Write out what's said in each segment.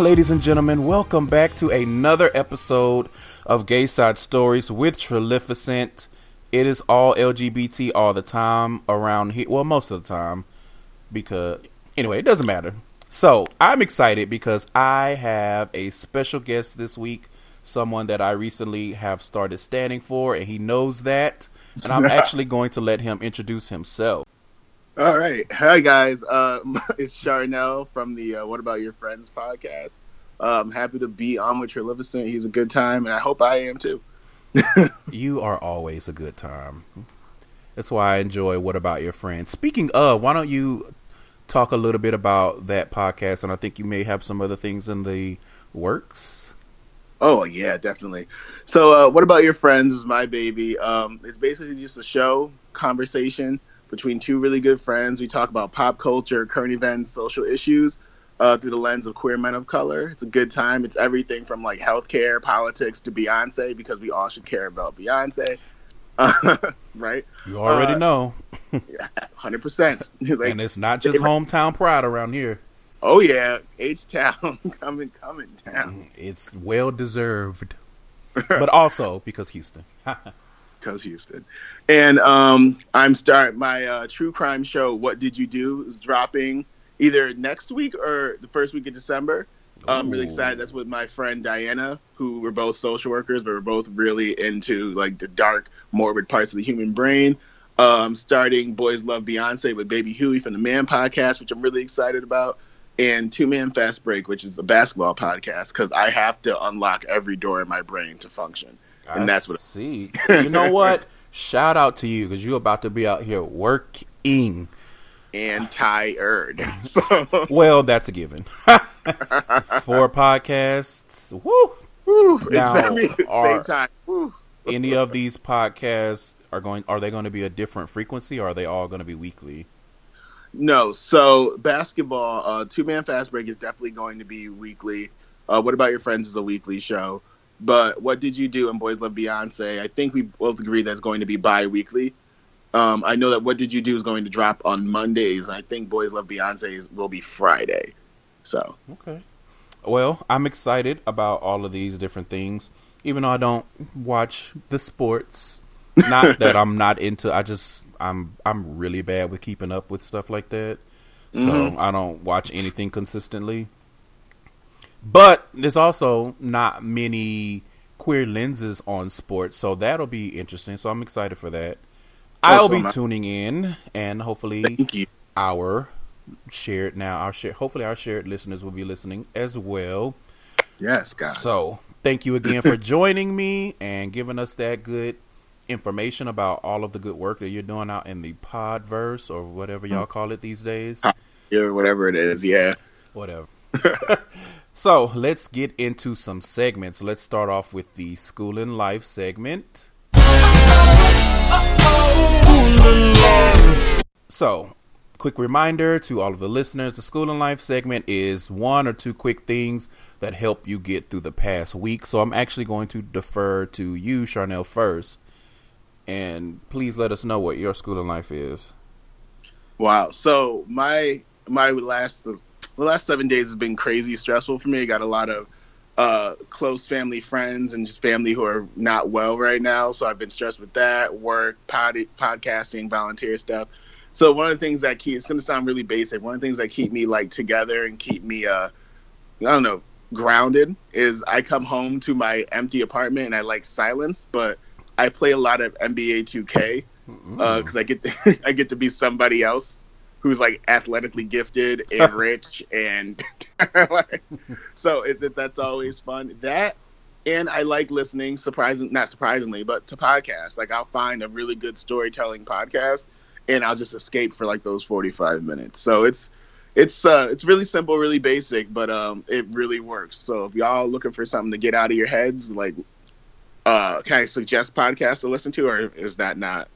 Ladies and gentlemen, welcome back to another episode of Gay Side Stories with Trilificent. It is all LGBT all the time around here. Well, most of the time, because anyway, it doesn't matter. So I'm excited because I have a special guest this week, someone that I recently have started standing for, and he knows that. And I'm actually going to let him introduce himself. All right. Hi, guys. Uh, it's Charnel from the uh, What About Your Friends podcast. Uh, I'm happy to be on with Trilificent. He's a good time, and I hope I am too. you are always a good time. That's why I enjoy What About Your Friends. Speaking of, why don't you talk a little bit about that podcast? And I think you may have some other things in the works. Oh yeah, definitely. So, uh, what about your friends? Is my baby. Um, it's basically just a show conversation between two really good friends. We talk about pop culture, current events, social issues uh, through the lens of queer men of color. It's a good time. It's everything from like healthcare, politics to Beyonce because we all should care about Beyonce. right? You already uh, know. Hundred percent. And it's not just hometown pride around here. Oh yeah, H Town coming coming down. It's well deserved, but also because Houston because Houston. And um, I'm start my uh, true crime show. What did you do? Is dropping either next week or the first week of December. I'm really excited. That's with my friend Diana, who we're both social workers, but we're both really into like the dark, morbid parts of the human brain. Um, starting Boys Love Beyonce with Baby Huey from the Man Podcast, which I'm really excited about, and Two Man Fast Break, which is a basketball podcast because I have to unlock every door in my brain to function and I that's what. I see, you know what? Shout out to you because you're about to be out here working. And tired. So. well, that's a given. Four podcasts. Woo. Woo. Now, same time. Woo. any of these podcasts are going? Are they going to be a different frequency? or Are they all going to be weekly? No. So basketball, uh, two man fast break is definitely going to be weekly. Uh, what about your friends is a weekly show. But what did you do in Boys Love Beyonce? I think we both agree that's going to be bi-weekly. Um, I know that What Did You Do is going to drop on Mondays, and I think Boys Love Beyonce will be Friday. So okay. Well, I'm excited about all of these different things, even though I don't watch the sports. Not that I'm not into. I just I'm I'm really bad with keeping up with stuff like that. So mm-hmm. I don't watch anything consistently. But there's also not many queer lenses on sports, so that'll be interesting. So I'm excited for that. I'll be tuning in, and hopefully our shared now our share hopefully our shared listeners will be listening as well. Yes, God. So thank you again for joining me and giving us that good information about all of the good work that you're doing out in the podverse or whatever y'all mm. call it these days. Yeah, whatever it is. Yeah. Whatever. So let's get into some segments. Let's start off with the School and Life segment. So, quick reminder to all of the listeners the School and Life segment is one or two quick things that help you get through the past week. So, I'm actually going to defer to you, Charnel, first. And please let us know what your School and Life is. Wow. So, my my last the last seven days has been crazy stressful for me. I got a lot of uh, close family friends and just family who are not well right now. So I've been stressed with that, work, pod, podcasting, volunteer stuff. So one of the things that keep it's gonna sound really basic. One of the things that keep me like together and keep me uh I don't know, grounded is I come home to my empty apartment and I like silence, but I play a lot of NBA 2K because uh, I get to, I get to be somebody else who's like athletically gifted and rich and so it, that's always fun. That and i like listening surprising not surprisingly but to podcasts. Like i'll find a really good storytelling podcast and i'll just escape for like those 45 minutes. So it's it's uh it's really simple really basic but um it really works. So if y'all looking for something to get out of your heads like uh can i suggest podcasts to listen to or is that not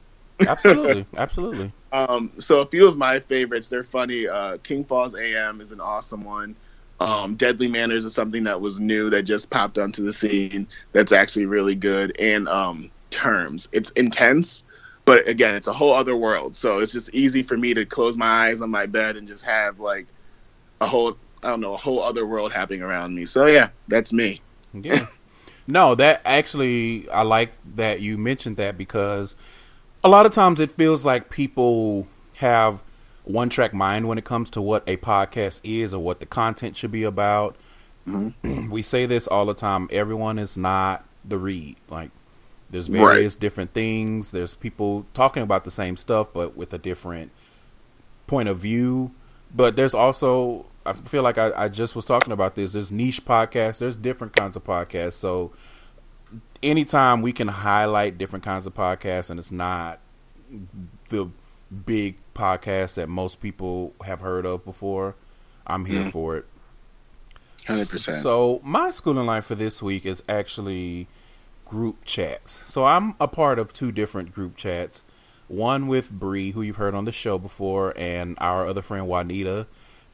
absolutely absolutely um, so a few of my favorites, they're funny. Uh, King Falls AM is an awesome one. Um, Deadly Manners is something that was new that just popped onto the scene. That's actually really good. And um, Terms, it's intense, but again, it's a whole other world. So it's just easy for me to close my eyes on my bed and just have like a whole I don't know a whole other world happening around me. So yeah, that's me. Yeah. no, that actually I like that you mentioned that because a lot of times it feels like people have one track mind when it comes to what a podcast is or what the content should be about. Mm-hmm. we say this all the time. Everyone is not the read. Like there's various right. different things. There's people talking about the same stuff but with a different point of view. But there's also I feel like I, I just was talking about this. There's niche podcasts. There's different kinds of podcasts. So anytime we can highlight different kinds of podcasts and it's not the big podcast that most people have heard of before, I'm here mm for it. Hundred percent. So my schooling life for this week is actually group chats. So I'm a part of two different group chats. One with Bree, who you've heard on the show before, and our other friend Juanita.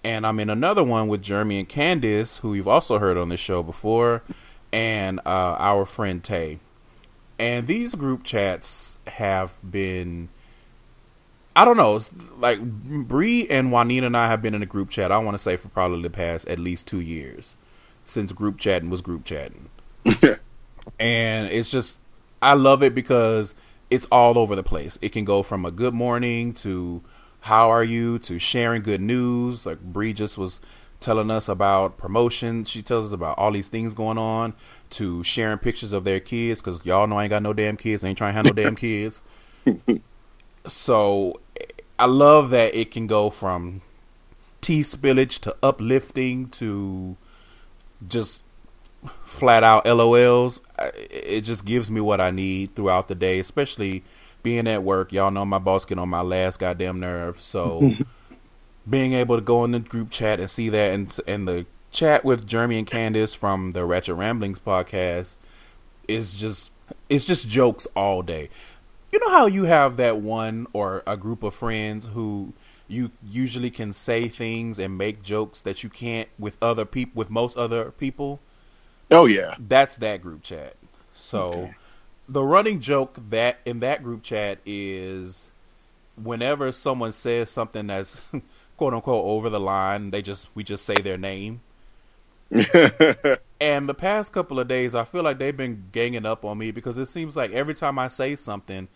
And I'm in another one with Jeremy and Candice, who you've also heard on the show before, and uh, our friend Tay. And these group chats have been I don't know. It's like Bree and Juanita and I have been in a group chat. I want to say for probably the past at least two years since group chatting was group chatting, and it's just I love it because it's all over the place. It can go from a good morning to how are you to sharing good news. Like Bree just was telling us about promotions. She tells us about all these things going on to sharing pictures of their kids because y'all know I ain't got no damn kids. I ain't trying to have no damn kids so I love that it can go from tea spillage to uplifting to just flat out LOLs. It just gives me what I need throughout the day, especially being at work. Y'all know my boss get on my last goddamn nerve. So being able to go in the group chat and see that and and the chat with Jeremy and Candice from the Ratchet Ramblings podcast is just it's just jokes all day. You know how you have that one or a group of friends who you usually can say things and make jokes that you can't with other people with most other people? Oh yeah. That's that group chat. So okay. the running joke that in that group chat is whenever someone says something that's quote unquote over the line they just we just say their name and the past couple of days i feel like they've been ganging up on me because it seems like every time i say something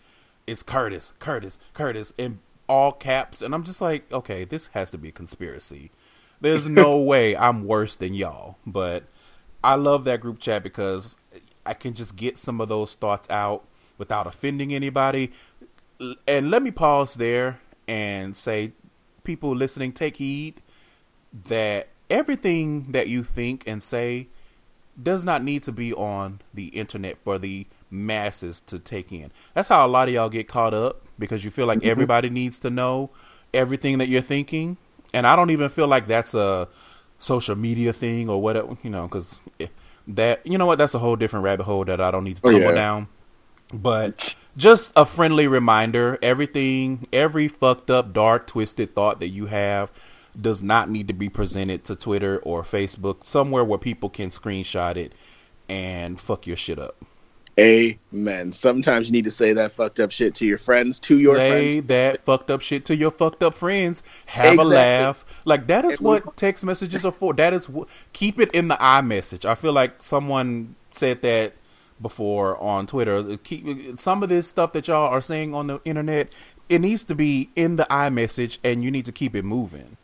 it's Curtis, Curtis, Curtis in all caps, and I'm just like, okay, this has to be a conspiracy. There's no way I'm worse than y'all, but I love that group chat because I can just get some of those thoughts out without offending anybody. And let me pause there and say, people listening, take heed that everything that you think and say does not need to be on the internet for the masses to take in. That's how a lot of y'all get caught up because you feel like mm-hmm. everybody needs to know everything that you're thinking. And I don't even feel like that's a social media thing or whatever, you know, because that, you know what, that's a whole different rabbit hole that I don't need to tumble oh, yeah. down. But just a friendly reminder everything, every fucked up, dark, twisted thought that you have does not need to be presented to Twitter or Facebook, somewhere where people can screenshot it and fuck your shit up. Amen. Sometimes you need to say that fucked up shit to your friends, to your say friends. Say that fucked up shit to your fucked up friends. Have exactly. a laugh. Like that is what text messages are for. That is what keep it in the iMessage. I feel like someone said that before on Twitter. Keep some of this stuff that y'all are saying on the internet. It needs to be in the iMessage, and you need to keep it moving.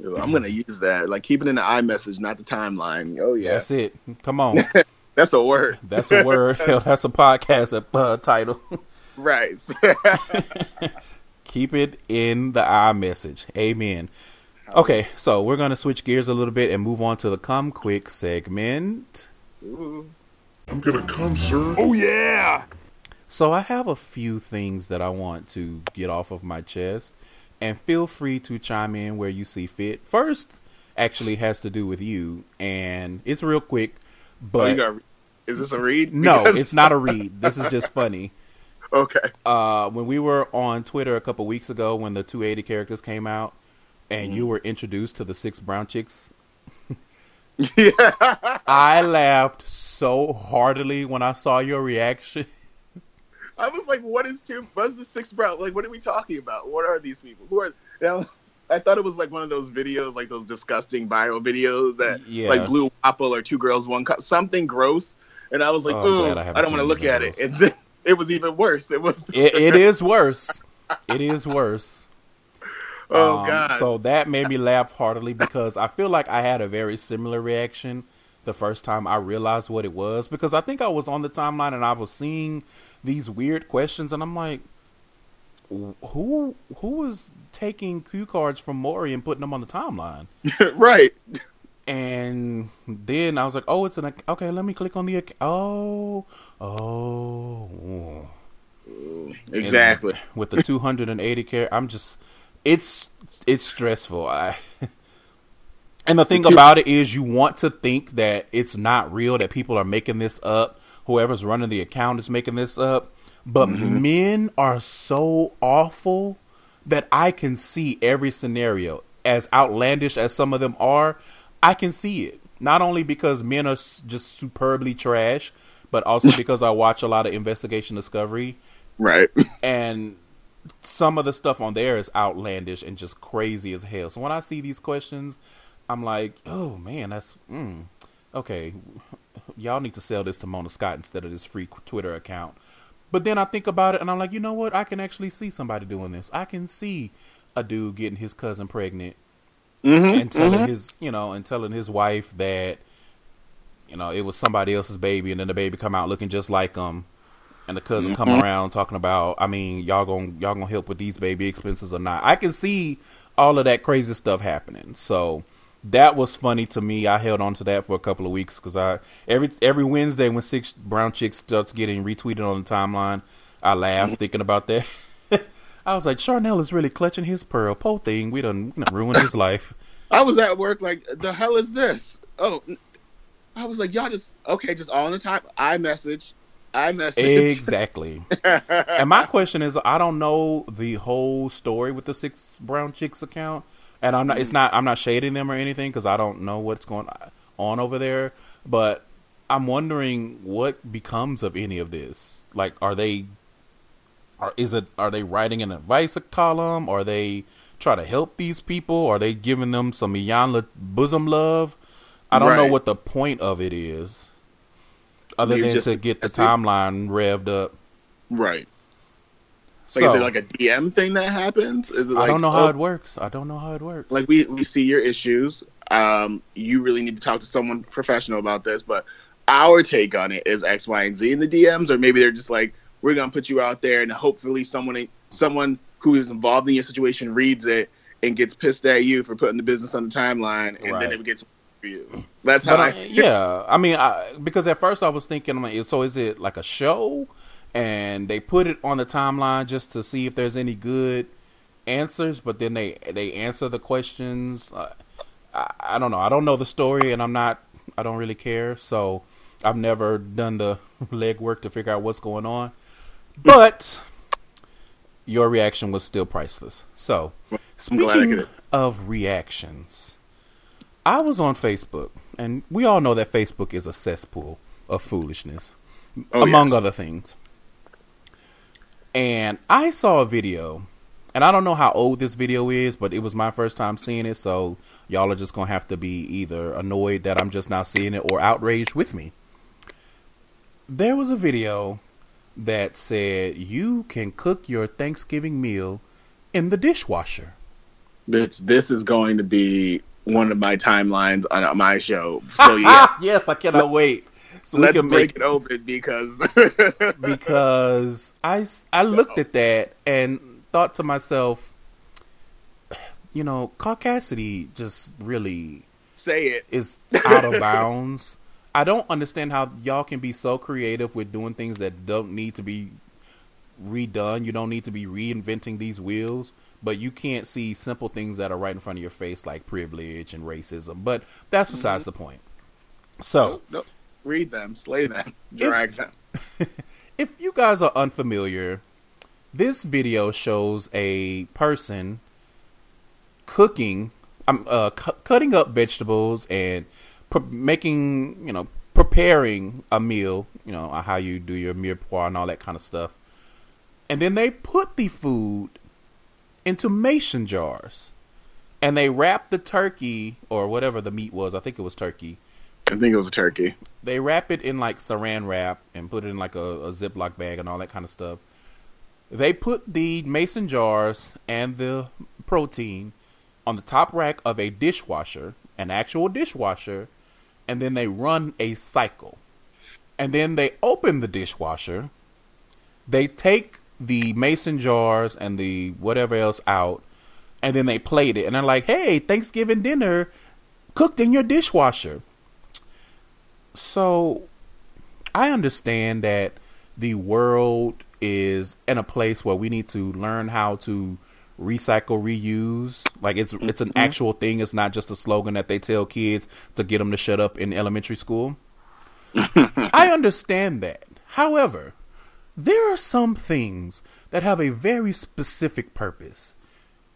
I'm gonna use that. Like keep it in the iMessage, not the timeline. Oh yeah, that's it. Come on. That's a word. That's a word. That's a podcast uh, title. Right. Keep it in the iMessage. Amen. Okay, so we're gonna switch gears a little bit and move on to the come quick segment. Ooh. I'm gonna come, sir. Oh yeah. So I have a few things that I want to get off of my chest, and feel free to chime in where you see fit. First, actually has to do with you, and it's real quick. But oh, got, is this a read? No, because... it's not a read. This is just funny. okay. Uh, when we were on Twitter a couple weeks ago, when the 280 characters came out, and mm. you were introduced to the six brown chicks. Yeah. I laughed so heartily when I saw your reaction. I was like, "What is two? What's the six brown? Like, what are we talking about? What are these people? Who are?" Now, I thought it was like one of those videos, like those disgusting viral videos that Yeah. like blue waffle or two girls one cup, something gross. And I was like, Oh, oh, I I, don't want to look at it. And then it was even worse. It was It, it is worse. It is worse. Oh Um, god. So that made me laugh heartily because I feel like I had a very similar reaction the first time I realized what it was because I think I was on the timeline and I was seeing these weird questions and I'm like, who who was taking cue cards from Maury and putting them on the timeline? right. And then I was like, oh, it's an okay. Let me click on the oh oh. Exactly. And with the 280 care, I'm just it's it's stressful. I and the thing about it is, you want to think that it's not real, that people are making this up. Whoever's running the account is making this up. But Mm-hmm. men are so awful that I can see every scenario. As outlandish as some of them are, I can see it. Not only because men are just superbly trash, but also because I watch a lot of investigation discovery Right. and some of the stuff on there is outlandish and just crazy as hell. So when I see these questions, I'm like, oh man, that's mm, okay. Y'all need to sell this to Mona Scott instead of this free Twitter account. But then I think about it and I'm like, you know what? I can actually see somebody doing this. I can see a dude getting his cousin pregnant Mm-hmm. and telling his, you know, and telling his wife that, you know, it was somebody else's baby, and then the baby come out looking just like him, and the cousin come mm-hmm. around talking about, I mean, y'all gonna y'all gonna help with these baby expenses or not? I can see all of that crazy stuff happening. So that was funny to me. I held on to that for a couple of weeks because I every every Wednesday when six brown chicks starts getting retweeted on the timeline, I laugh mm-hmm. thinking about that. I was like, Charnel is really clutching his pearl. Po thing, we done, we done ruined his life. I was at work like, the hell is this? Oh, I was like, y'all just okay, just all in the time. I message, I message. Exactly. and my question is, I don't know the whole story with the six brown chicks account, and I'm not. It's mm. not. I'm not shading them or anything because I don't know what's going on over there. But I'm wondering what becomes of any of this. Like, are they? Are is it? Are they writing an advice column? Are they trying to help these people? Are they giving them some Iyanla bosom love? I don't know what the point of it is, other than just- to get the timeline revved up. right. So, Like, is it like a DM thing that happens? Is it like I don't know how oh, it works. I don't know how it works. like we we see your issues. Um, you really need to talk to someone professional about this. But our take on it is X, Y, and Z in the DMs, or maybe they're just like, we're gonna put you out there, and hopefully someone someone who is involved in your situation reads it and gets pissed at you for putting the business on the timeline, and Right. then it gets for you. That's how I, I, yeah, I mean, I, because at first I was thinking, I'm like, so is it like a show, and they put it on the timeline just to see if there's any good answers, but then they they answer the questions. Uh, I, I don't know. I don't know the story, and I'm not. I don't really care. So I've never done the legwork to figure out what's going on. But your reaction was still priceless. So I'm speaking of reactions, I was on Facebook, and we all know that Facebook is a cesspool of foolishness, Oh, among yes. other things. And I saw a video, and I don't know how old this video is, but it was my first time seeing it, so y'all are just gonna have to be either annoyed that I'm just not seeing it or outraged with me. There was a video that said you can cook your Thanksgiving meal in the dishwasher. this this is going to be one of my timelines on my show. So yeah, yes, I cannot wait. So let's can break make it open because because I I looked at that and thought to myself, you know, Caucasity just really say it. is out of bounds. I don't understand how y'all can be so creative with doing things that don't need to be redone. You don't need to be reinventing these wheels, but you can't see simple things that are right in front of your face like privilege and racism. But that's besides the point. So. Read them, slay them, drag them. if you guys are unfamiliar, this video shows a person cooking, um, uh, cu- cutting up vegetables and pre- making, you know, preparing a meal. You know how you do your mirepoix and all that kind of stuff, and then they put the food into mason jars. and they wrap the turkey or whatever the meat was. I think it was turkey. I think it was a turkey. They wrap it in like saran wrap and put it in like a, a Ziploc bag and all that kind of stuff. They put the mason jars and the protein on the top rack of a dishwasher, an actual dishwasher, and then they run a cycle. And then they open the dishwasher. They take the mason jars and the whatever else out, and then they plate it. And they're like, hey, Thanksgiving dinner cooked in your dishwasher. So I understand that the world is in a place where we need to learn how to recycle reuse like it's it's an mm-hmm. actual thing it's not just a slogan that they tell kids to get them to shut up in elementary school i understand that however there are some things that have a very specific purpose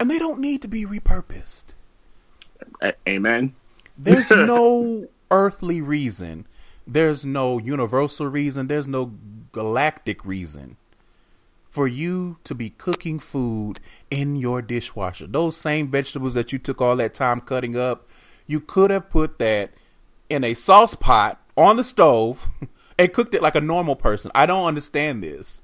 and they don't need to be repurposed Amen. there's no earthly reason. There's no universal reason. There's no galactic reason for you to be cooking food in your dishwasher. Those same vegetables that you took all that time cutting up, you could have put that in a sauce pot on the stove and cooked it like a normal person. I don't understand this.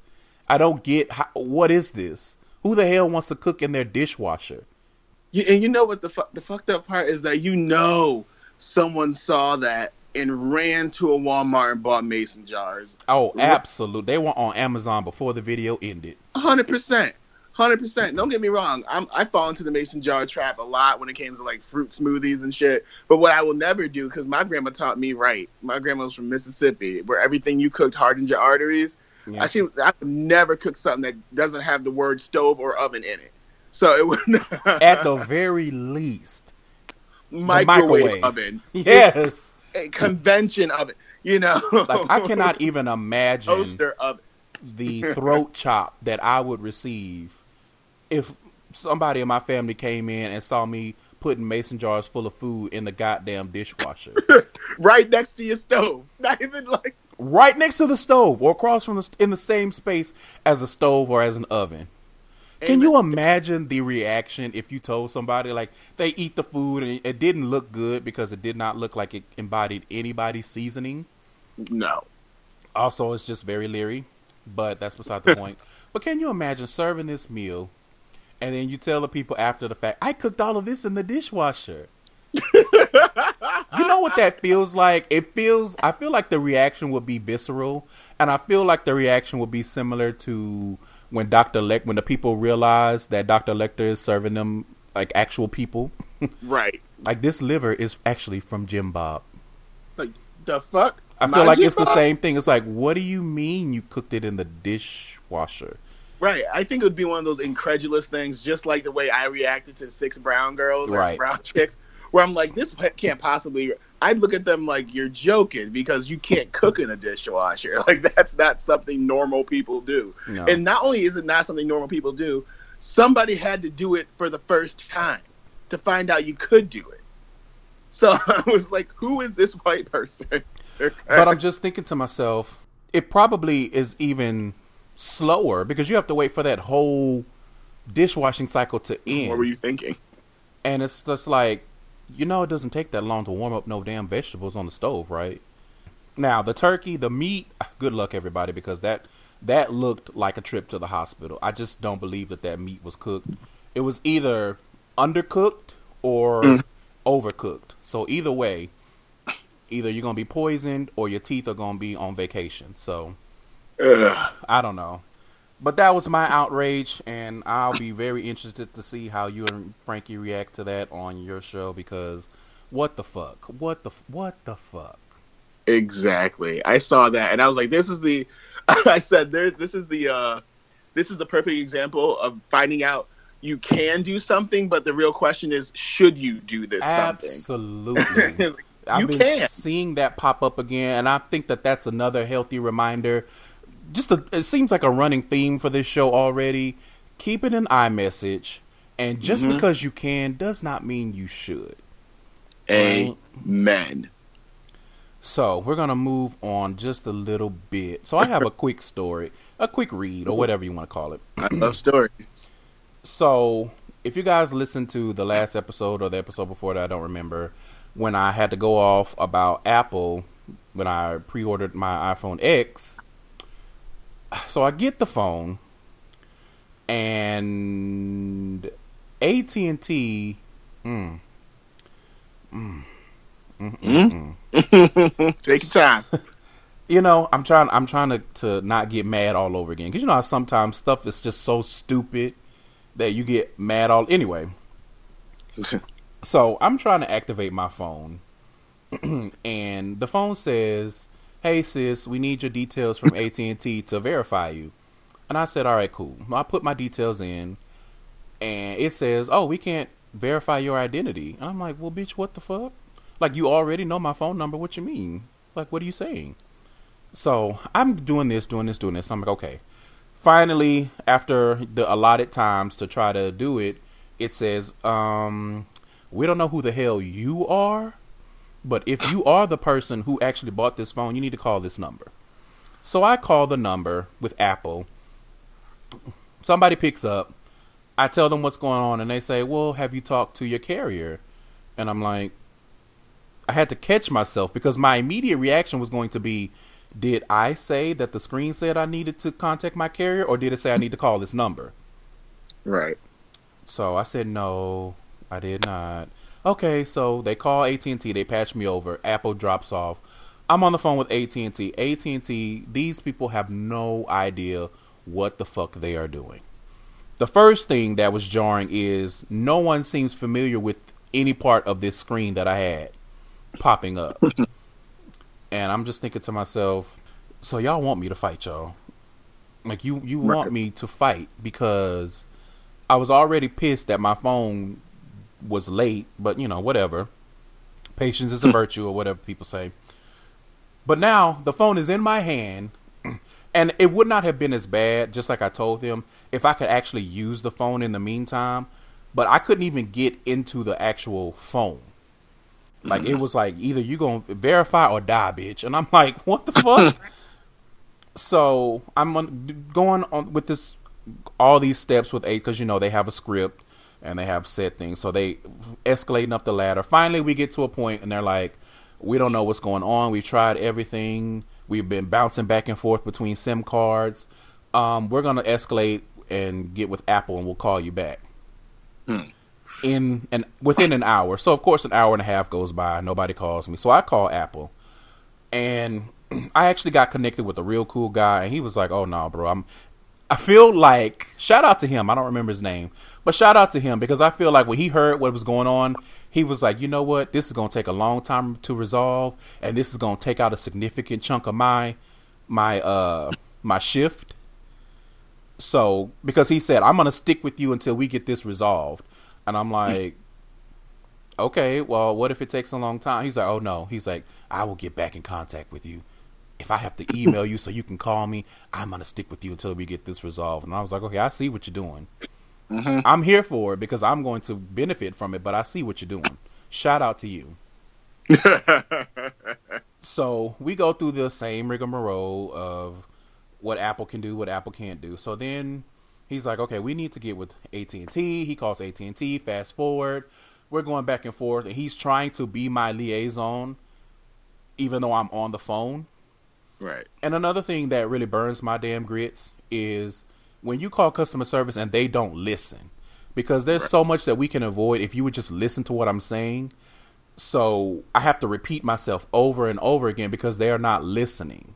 I don't get how, what is this? Who the hell wants to cook in their dishwasher? You, and you know what the fu- the fucked up part is that you know someone saw that and ran to a Walmart and bought mason jars. Oh, absolute. They were on Amazon before the video ended. hundred percent, hundred percent. Don't get me wrong. I'm I fall into the mason jar trap a lot when it came to like fruit smoothies and shit. But what I will never do, because my grandma taught me right. My grandma was from Mississippi, where everything you cooked hardened your arteries. Yeah. I should I would never cook something that doesn't have the word stove or oven in it. So it would At the very least. microwave, microwave. oven, Yes. a convection oven. You know, Like I cannot even imagine toaster oven. the throat chop that I would receive if somebody in my family came in and saw me putting mason jars full of food in the goddamn dishwasher. right next to your stove. Not even like right next to the stove or across from the in the same space as a stove or as an oven. Can you imagine the reaction if you told somebody like they eat the food and it didn't look good because it did not look like it embodied anybody's seasoning? no. Also, it's just very leery, but that's beside the point. But can you imagine serving this meal and then you tell the people after the fact, I cooked all of this in the dishwasher? you know what that feels like? It feels, I feel like the reaction would be visceral, and I feel like the reaction would be similar to when Dr. Lec, when the people realize that Dr. Lecter is serving them like actual people. Right. like this liver is actually from Jim Bob. Like the fuck? I feel like it's the same thing. It's like, what do you mean you cooked it in the dishwasher? Right. I think it would be one of those incredulous things, just like the way I reacted to six brown girls or Right. brown chicks, where I'm like, this can't possibly. I'd look at them like you're joking because you can't cook in a dishwasher. Like that's not something normal people do. No. And not only is it not something normal people do, somebody had to do it for the first time to find out you could do it. So I was like, who is this white person? but I'm just thinking to myself, it probably is even slower because you have to wait for that whole dishwashing cycle to end. what were you thinking? And it's just like, you know, it doesn't take that long to warm up no damn vegetables on the stove, right? Now, the turkey, the meat, good luck everybody because that that looked like a trip to the hospital. I just don't believe that that meat was cooked. It was either undercooked or hmm. overcooked. So either way, either you're going to be poisoned or your teeth are going to be on vacation. So Ugh. I don't know. But that was my outrage, and I'll be very interested to see how you and Frankie react to that on your show because what the fuck? What the what the fuck? Exactly. I saw that and I was like, this is the I said there this is the uh this is the perfect example of finding out you can do something, but the real question is should you do this something? Absolutely. I've you been can. seeing that pop up again, and I think that that's another healthy reminder. Just a, it seems like a running theme for this show already. Keep it an iMessage, and just Mm-hmm. because you can does not mean you should. Right. Amen. So we're gonna move on just a little bit. So I have a quick story, a quick read, or whatever you want to call it. I love stories. So if you guys listened to the last episode or the episode before that, I don't remember when I had to go off about Apple when I pre-ordered my iPhone X. So I get the phone, and AT and T. Mm, mm, mm, mm. Take your time. you know, I'm trying. I'm trying to to not get mad all over again because you know how sometimes stuff is just so stupid that you get mad all anyway. so I'm trying to activate my phone, and the phone says, "Hey sis, we need your details from AT and T to verify you." And I said, "All right, cool." I put my details in, and it says, "Oh, we can't verify your identity." And I'm like, "Well, bitch, what the fuck? Like, you already know my phone number. What you mean? Like, what are you saying?" So I'm doing this, doing this, doing this. And I'm like, okay. Finally, after the allotted times to try to do it, it says, um, we don't know who the hell you are, but if you are the person who actually bought this phone, you need to call this number. So I call the number with Apple. Somebody picks up. I tell them what's going on, and they say, Well, have you talked to your carrier? And I'm like, I had to catch myself because my immediate reaction was going to be, did I say that the screen said I needed to contact my carrier, or did it say I need to call this number? Right. So I said no, I did not. Okay, so they call AT and T. They patch me over. Apple drops off. I'm on the phone with AT and T. AT and T. These people have no idea what the fuck they are doing. The first thing that was jarring is no one seems familiar with any part of this screen that I had popping up. and I'm just thinking to myself, so y'all want me to fight y'all? Like you you want me to fight because I was already pissed that my phone was late, but you know, whatever. Patience is a hmm. virtue or whatever people say. But now the phone is in my hand and it would not have been as bad, just like I told them, if I could actually use the phone in the meantime. But I couldn't even get into the actual phone. Like it hmm. was like either you gonna verify or die, bitch. And I'm like, what the fuck? so I'm going on with this, all these steps with eight because you know they have a script and they have said things. So they escalating up the ladder. Finally, we get to a point and they're like, we don't know what's going on. We've tried everything. We've been bouncing back and forth between SIM cards. Um, we're gonna escalate and get with Apple, and we'll call you back. Hmm in and within an hour. So of course, an hour and a half goes by. Nobody calls me. So I call Apple, and I actually got connected with a real cool guy, and he was like, "Oh no, bro, I'm." I feel like shout out to him. I don't remember his name, but shout out to him because I feel like when he heard what was going on, he was like, "You know what? This is going to take a long time to resolve, and this is going to take out a significant chunk of my my uh my shift." So, because he said, "I'm going to stick with you until we get this resolved." And I'm like, okay, well, what if it takes a long time? He's like, oh no. He's like, I will get back in contact with you. If I have to email you so you can call me, I'm gonna stick with you until we get this resolved. And I was like, okay, I see what you're doing. Mm-hmm. I'm here for it because I'm going to benefit from it, but I see what you're doing. Shout out to you. so we go through the same rigmarole of what Apple can do, what Apple can't do. So then He's like, okay, we need to get with AT and T. He calls AT and T. Fast forward, we're going back and forth, and he's trying to be my liaison, even though I'm on the phone. Right. And another thing that really burns my damn grits is when you call customer service and they don't listen, because there's right. so much that we can avoid if you would just listen to what I'm saying. So I have to repeat myself over and over again because they are not listening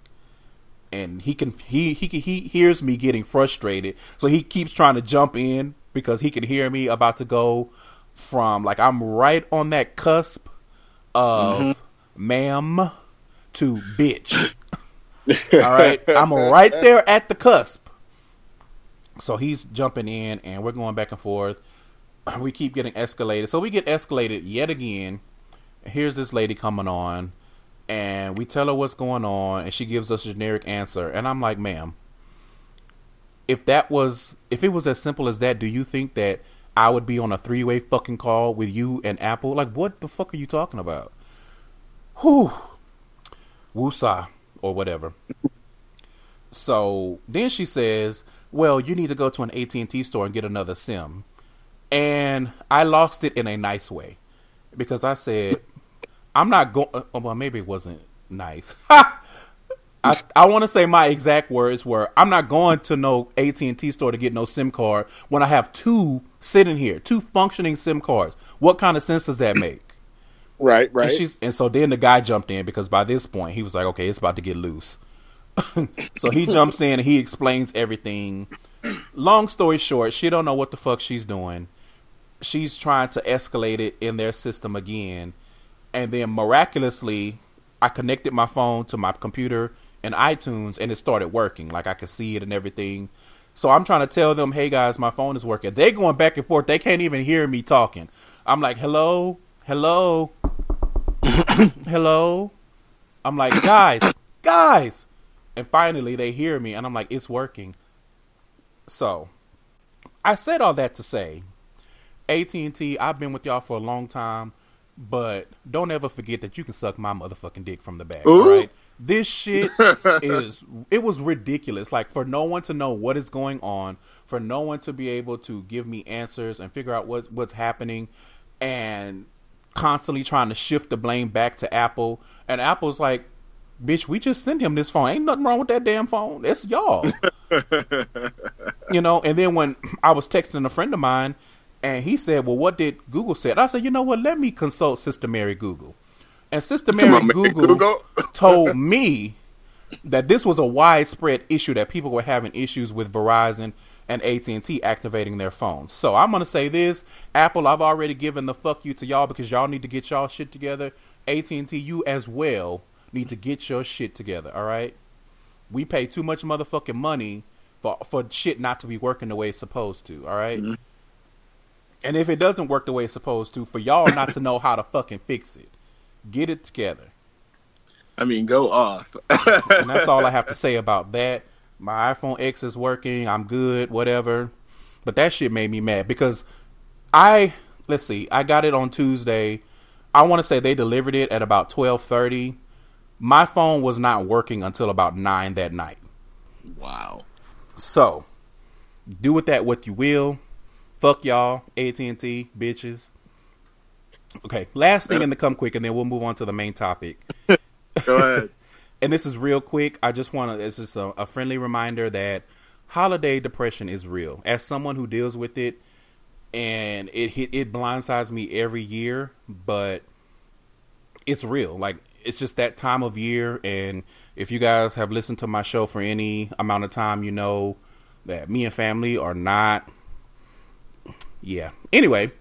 and he can he he he hears me getting frustrated, so he keeps trying to jump in because he can hear me about to go from like I'm right on that cusp of mm-hmm. ma'am to bitch. All right, I'm right there at the cusp. So he's jumping in, and we're going back and forth. We keep getting escalated, so we get escalated yet again. Here's this lady coming on and we tell her what's going on and she gives us a generic answer. And i'm like ma'am if that was if it was as simple as that do you think that i would be on a three-way fucking call with you and apple? Like what the fuck are you talking about? Whew. Woosah or whatever. So then she says well you need to go to an at&t store and get another sim and I lost it in a nice way because I said, "I'm not going." Uh, well, maybe it wasn't nice. I, I want to say my exact words were, "I'm not going to no AT and T store to get no SIM card when I have two sitting here, two functioning SIM cards. What kind of sense does that make?" Right, right. And, she's, and so then the guy jumped in because by this point he was like, "Okay, it's about to get loose." so he jumps in and he explains everything. Long story short, she don't know what the fuck she's doing. She's trying to escalate it in their system again, and then miraculously, I connected my phone to my computer and iTunes, and it started working. Like I could see it and everything. So I'm trying to tell them, "Hey guys, my phone is working." They going back and forth. They can't even hear me talking. I'm like, "Hello, hello, hello." I'm like, "Guys, guys." And finally they hear me and I'm like, "It's working." So, I said all that to say, AT&T, I've been with y'all for a long time, but don't ever forget that you can suck my motherfucking dick from the back, Ooh. right? This shit is it was ridiculous. Like for no one to know what is going on, for no one to be able to give me answers and figure out what what's happening and constantly trying to shift the blame back to Apple. And Apple's like, bitch, we just sent him this phone. Ain't nothing wrong with that damn phone. It's y'all. you know, and then when I was texting a friend of mine and he said, Well, what did Google said? I said, you know what, let me consult Sister Mary Google. And Sister Mary on, Google, Google. told me that this was a widespread issue that people were having issues with Verizon and AT&T activating their phones. So I'm going to say this, Apple, I've already given the fuck you to y'all because y'all need to get y'all shit together. AT&T, you as well need to get your shit together, all right? We pay too much motherfucking money for for shit not to be working the way it's supposed to, all right? Mm-hmm. And if it doesn't work the way it's supposed to, for y'all not to know how to fucking fix it. Get it together. I mean, go off. and that's all I have to say about that. My iPhone X is working. I'm good. Whatever. But that shit made me mad because I let's see. I got it on Tuesday. I want to say they delivered it at about twelve thirty. My phone was not working until about nine that night. wow. So, do with that what you will. Fuck y'all, AT and T bitches. Okay, last thing in the come quick, and then we'll move on to the main topic. Go ahead. and this is real quick. I just want to. It's just a, a friendly reminder that holiday depression is real. As someone who deals with it, and it hit it blindsides me every year, but it's real. Like it's just that time of year, and if you guys have listened to my show for any amount of time, you know that me and family are not. Yeah. Anyway,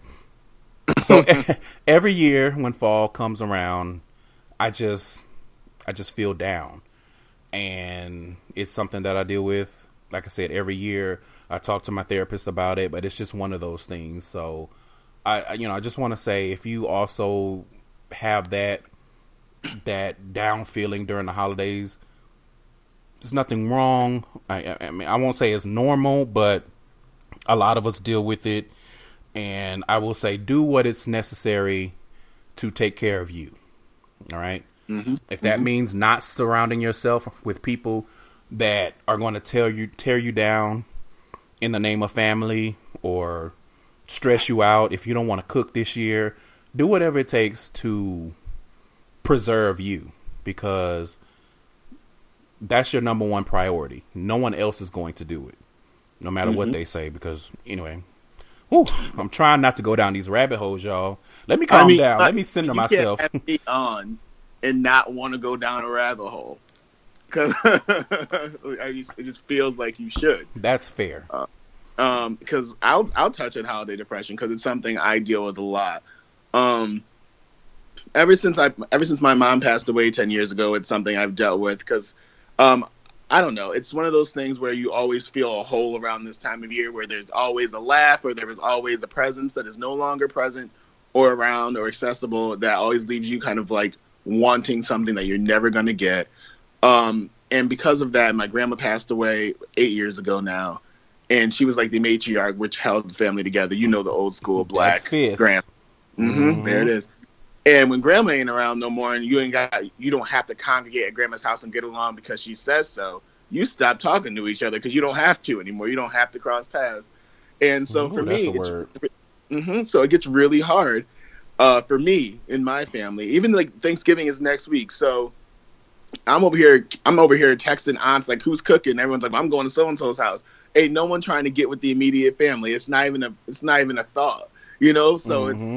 so every year when fall comes around, I just I just feel down. And it's something that I deal with. Like I said, every year I talk to my therapist about it, but it's just one of those things. So I, I you know, I just want to say if you also have that that down feeling during the holidays, there's nothing wrong. I, I mean, I won't say it's normal, but a lot of us deal with it. And I will say, do what it's necessary to take care of you. All right? Mm-hmm. If that means not surrounding yourself with people that are going to tell you tear you down in the name of family or stress you out if you don't want to cook this year, do whatever it takes to preserve you because that's your number one priority. No one else is going to do it, no matter Mm-hmm. what they say. Because anyway, whew, I'm trying not to go down these rabbit holes, y'all. Let me calm I mean, down. uh, Let me center you myself. Can't have me on and not want to go down a rabbit hole because it just feels like you should. That's fair. Um, because I'll I'll touch on holiday depression because it's something I deal with a lot. Um, ever since I ever since my mom passed away ten years ago, it's something I've dealt with because, um, I don't know. It's one of those things where you always feel a hole around this time of year, where there's always a laugh, or there is always a presence that is no longer present or around or accessible that always leaves you kind of like wanting something that you're never going to get. Um, and because of that, my grandma passed away eight years ago now, and she was like the matriarch, which held the family together. You know the old school black grandma. hmm Mhm. There it is. And when grandma ain't around no more, and you ain't got, you don't have to congregate at grandma's house and get along because she says so. You stop talking to each other because you don't have to anymore. You don't have to cross paths. And so Ooh, for me, it's word. hmm So it gets really hard uh, for me in my family. Even like Thanksgiving is next week, so I'm over here. I'm over here texting aunts like, "Who's cooking?" Everyone's like, "I'm going to so and so's house." Ain't no one trying to get with the immediate family. It's not even a. It's not even a thought. You know. So Mhm. it's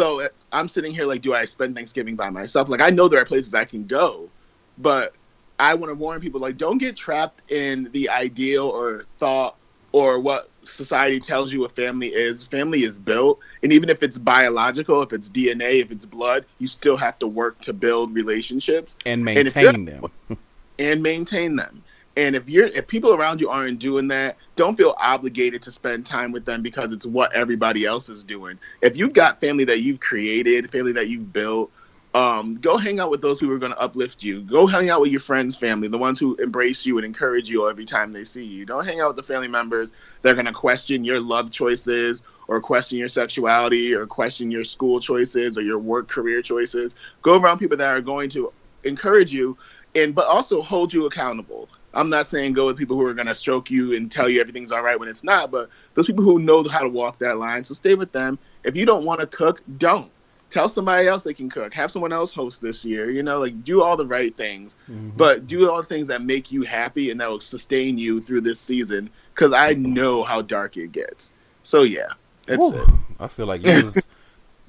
so it's, I'm sitting here like, do I spend Thanksgiving by myself? Like I know there are places I can go, but I want to warn people like, don't get trapped in the ideal or thought or what society tells you a family is. Family is built, and even if it's biological, if it's DNA, if it's blood, you still have to work to build relationships and And maintain them. and maintain them. And if you're if people around you aren't doing that, don't feel obligated to spend time with them because it's what everybody else is doing. If you've got family that you've created, family that you've built, um, go hang out with those who are going to uplift you. Go hang out with your friends' family, the ones who embrace you and encourage you every time they see you. Don't hang out with the family members that are going to question your love choices or question your sexuality or question your school choices or your work career choices. Go around people that are going to encourage you and but also hold you accountable. I'm not saying go with people who are going to stroke you and tell you everything's all right when it's not, but those people who know how to walk that line. So stay with them. If you don't want to cook, don't. Tell somebody else they can cook. Have someone else host this year. You know, like do all the right things, Mhm. but do all the things that make you happy and that will sustain you through this season. Because I know how dark it gets. So yeah, that's Whew. it. I feel like you was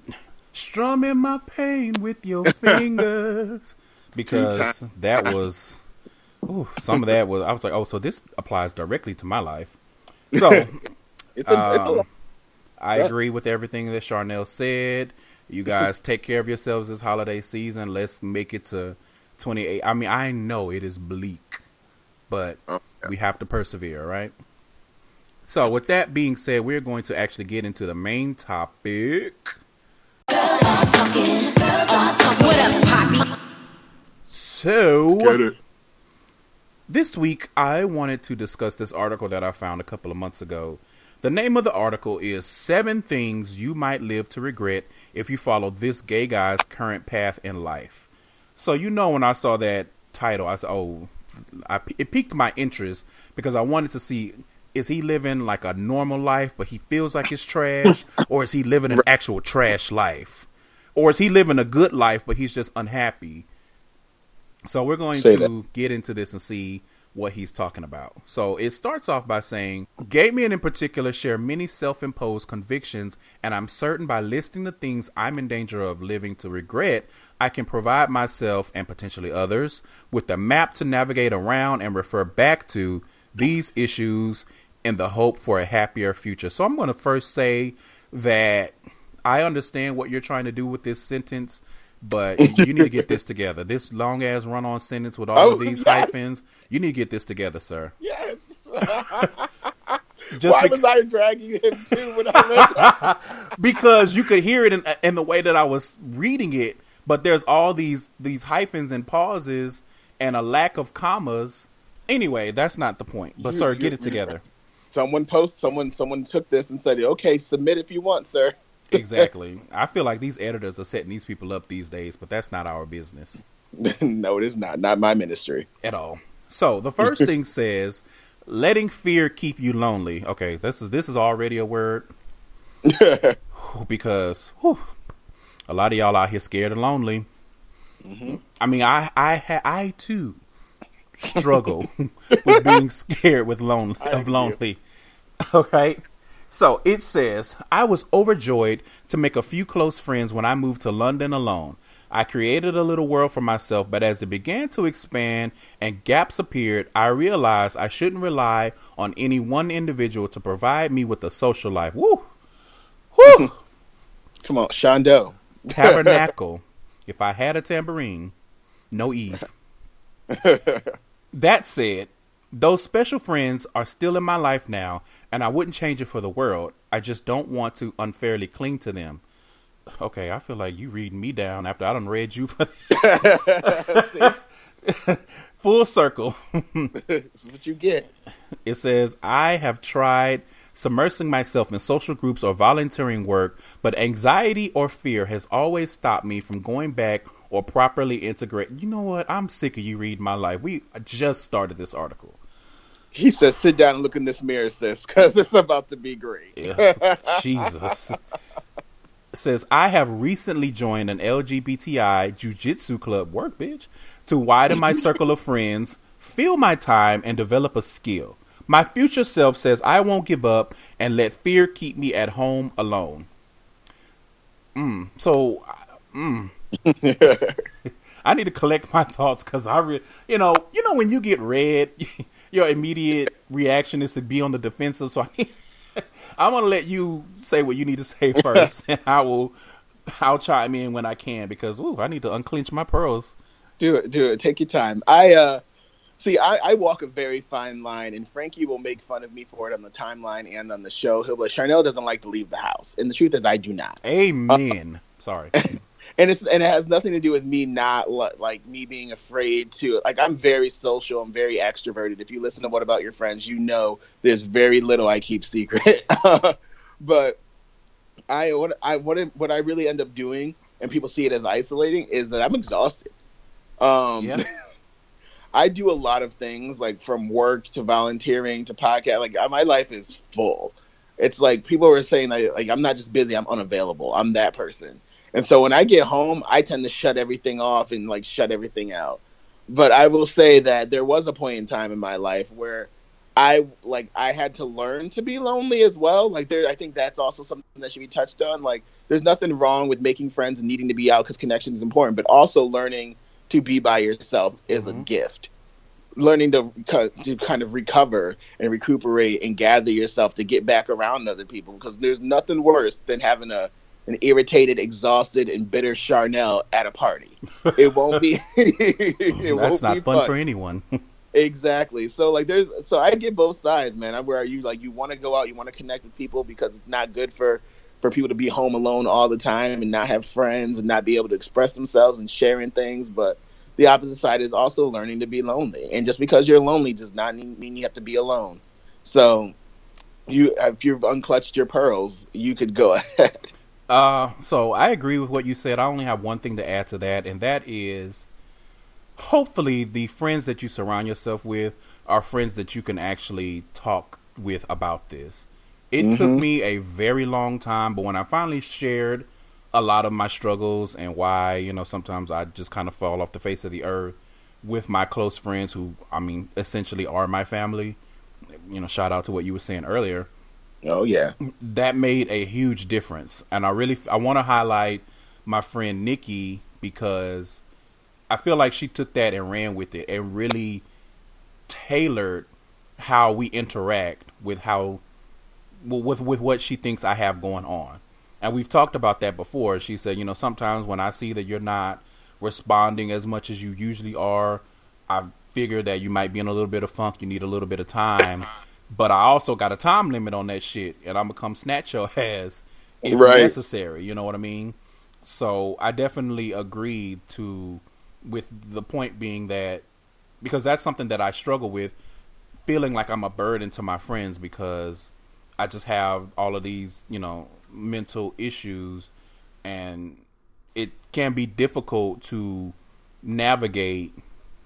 strumming my pain with your fingers because that was ooh, some of that was. I was like, oh, so this applies directly to my life. So It's a, it's a Um, lot. I Yeah. agree with everything that Charnel said. You guys take care of yourselves this holiday season. Let's make it to 28. I mean, I know it is bleak, but Oh, yeah. we have to persevere, right? So, with that being said, we're going to actually get into the main topic. What up, Poppy? So, Get it. This week, I wanted to discuss this article that I found a couple of months ago. The name of the article is Seven Things You Might Live to Regret If You Follow This Gay Guy's Current Path in Life. So, you know, when I saw that title, I said, oh, I, it piqued my interest because I wanted to see is he living like a normal life, but he feels like it's trash, or is he living an actual trash life? Or is he living a good life, but he's just unhappy? So we're going Say to get into this and see what he's talking about. So it starts off by saying, Gay men in particular share many self imposed convictions, and I'm certain by listing the things I'm in danger of living to regret, I can provide myself and potentially others with a map to navigate around and refer back to these issues in the hope for a happier future. So I'm going to first say that I understand what you're trying to do with this sentence, but you need to get this together. This long ass run on sentence with all Oh, of these yes. hyphens, you need to get this together, sir. Yes. Just Why bec- was I dragging him too when I read because you could hear it in, in the way that I was reading it, but there's all these these hyphens and pauses and a lack of commas. Anyway, that's not the point. But You- sir, you- get it together. someone post someone someone took this and said, "Okay, submit if you want, sir." Exactly. I feel like these editors are setting these people up these days, but that's not our business. no, it is not. Not my ministry. at all. So the first thing says, letting fear keep you lonely. Okay, this is this is already a word because whew, a lot of y'all out here scared and lonely. Mm-hmm. I mean, I I ha- I too struggle with being scared with lonely I of lonely. All right. So it says, I was overjoyed to make a few close friends when I moved to London alone. I created a little world for myself, but as it began to expand and gaps appeared, I realized I shouldn't rely on any one individual to provide me with a social life. Woo! Woo! Come on, Shondo. Tabernacle. if I had a tambourine, no Eve. that said, those special friends are still in my life now, and I wouldn't change it for the world. I just don't want to unfairly cling to them. Okay, I feel like you reading me down after I done read you for full circle. this is what you get. It says, I have tried submersing myself in social groups or volunteering work, but anxiety or fear has always stopped me from going back or properly integrate. You know what? I'm sick of you reading my life. We just started this article. He said, "Sit down and look in this mirror, sis, because it's about to be great." Yeah. Jesus. Says I have recently joined an LGBTI jujitsu club. Work, bitch. To widen my circle of friends, fill my time, and develop a skill. My future self says I won't give up and let fear keep me at home alone. Mm. So, mm. I need to collect my thoughts because I, re- you know, you know when you get red, your immediate reaction is to be on the defensive. So I, I'm gonna let you say what you need to say first, and I will, I'll chime in when I can because ooh, I need to unclench my pearls. do it, do it. Take your time. I uh, see. I, I walk a very fine line, and Frankie will make fun of me for it on the timeline and on the show. He'll be like, Charnel doesn't like to leave the house, and the truth is, I do not. Amen. Sorry. and it's and it has nothing to do with me not like me being afraid to like I'm very social I'm very extroverted. If you listen to what about your friends you know there's very little I keep secret. But I what I what I- what I really end up doing and people see it as isolating is that I'm exhausted. Um Yeah. I do a lot of things like from work to volunteering to podcast like my life is full. It's like people were saying that like I'm not just busy I'm unavailable. I'm that person and so when I get home, I tend to shut everything off and like shut everything out. But I will say that there was a point in time in my life where I like I had to learn to be lonely as well. Like there I think that's also something that should be touched on. Like there's nothing wrong with making friends and needing to be out cuz connection is important, but also learning to be by yourself is a Mhm. gift. Learning to to kind of recover and recuperate and gather yourself to get back around other people because there's nothing worse than having a an irritated, exhausted, and bitter Charnel at a party. It won't be. it That's won't not be fun for anyone. Exactly. So like, there's so I get both sides, man. I'm where you like you want to go out, you want to connect with people because it's not good for for people to be home alone all the time and not have friends and not be able to express themselves and sharing things. But the opposite side is also learning to be lonely. And just because you're lonely does not mean mean you have to be alone. So you if you've unclutched your pearls, you could go ahead. Uh, so I agree with what you said. I only have one thing to add to that, and that is hopefully the friends that you surround yourself with are friends that you can actually talk with about this. It took me a very long time, but when I finally shared a lot of my struggles and why, you know, sometimes I just kind of fall off the face of the earth with my close friends who, I mean, essentially are my family. You know, shout out to what you were saying earlier Oh yeah. that made a huge difference. And i really i want to highlight my friend nikki because i feel like she took that and ran with it and really tailored how we interact with how with with what she thinks i have going on. And we've talked about that before. She said you know sometimes when i see that you're not responding as much as you usually are i figure that you might be in a little bit of funk you need a little bit of time but I also got a time limit on that shit, and I'm gonna come snatch your ass if Right. necessary. You know what I mean? So I definitely agreed to, with the point being that because that's something that I struggle with, feeling like I'm a burden to my friends because I just have all of these, you know, mental issues, and it can be difficult to navigate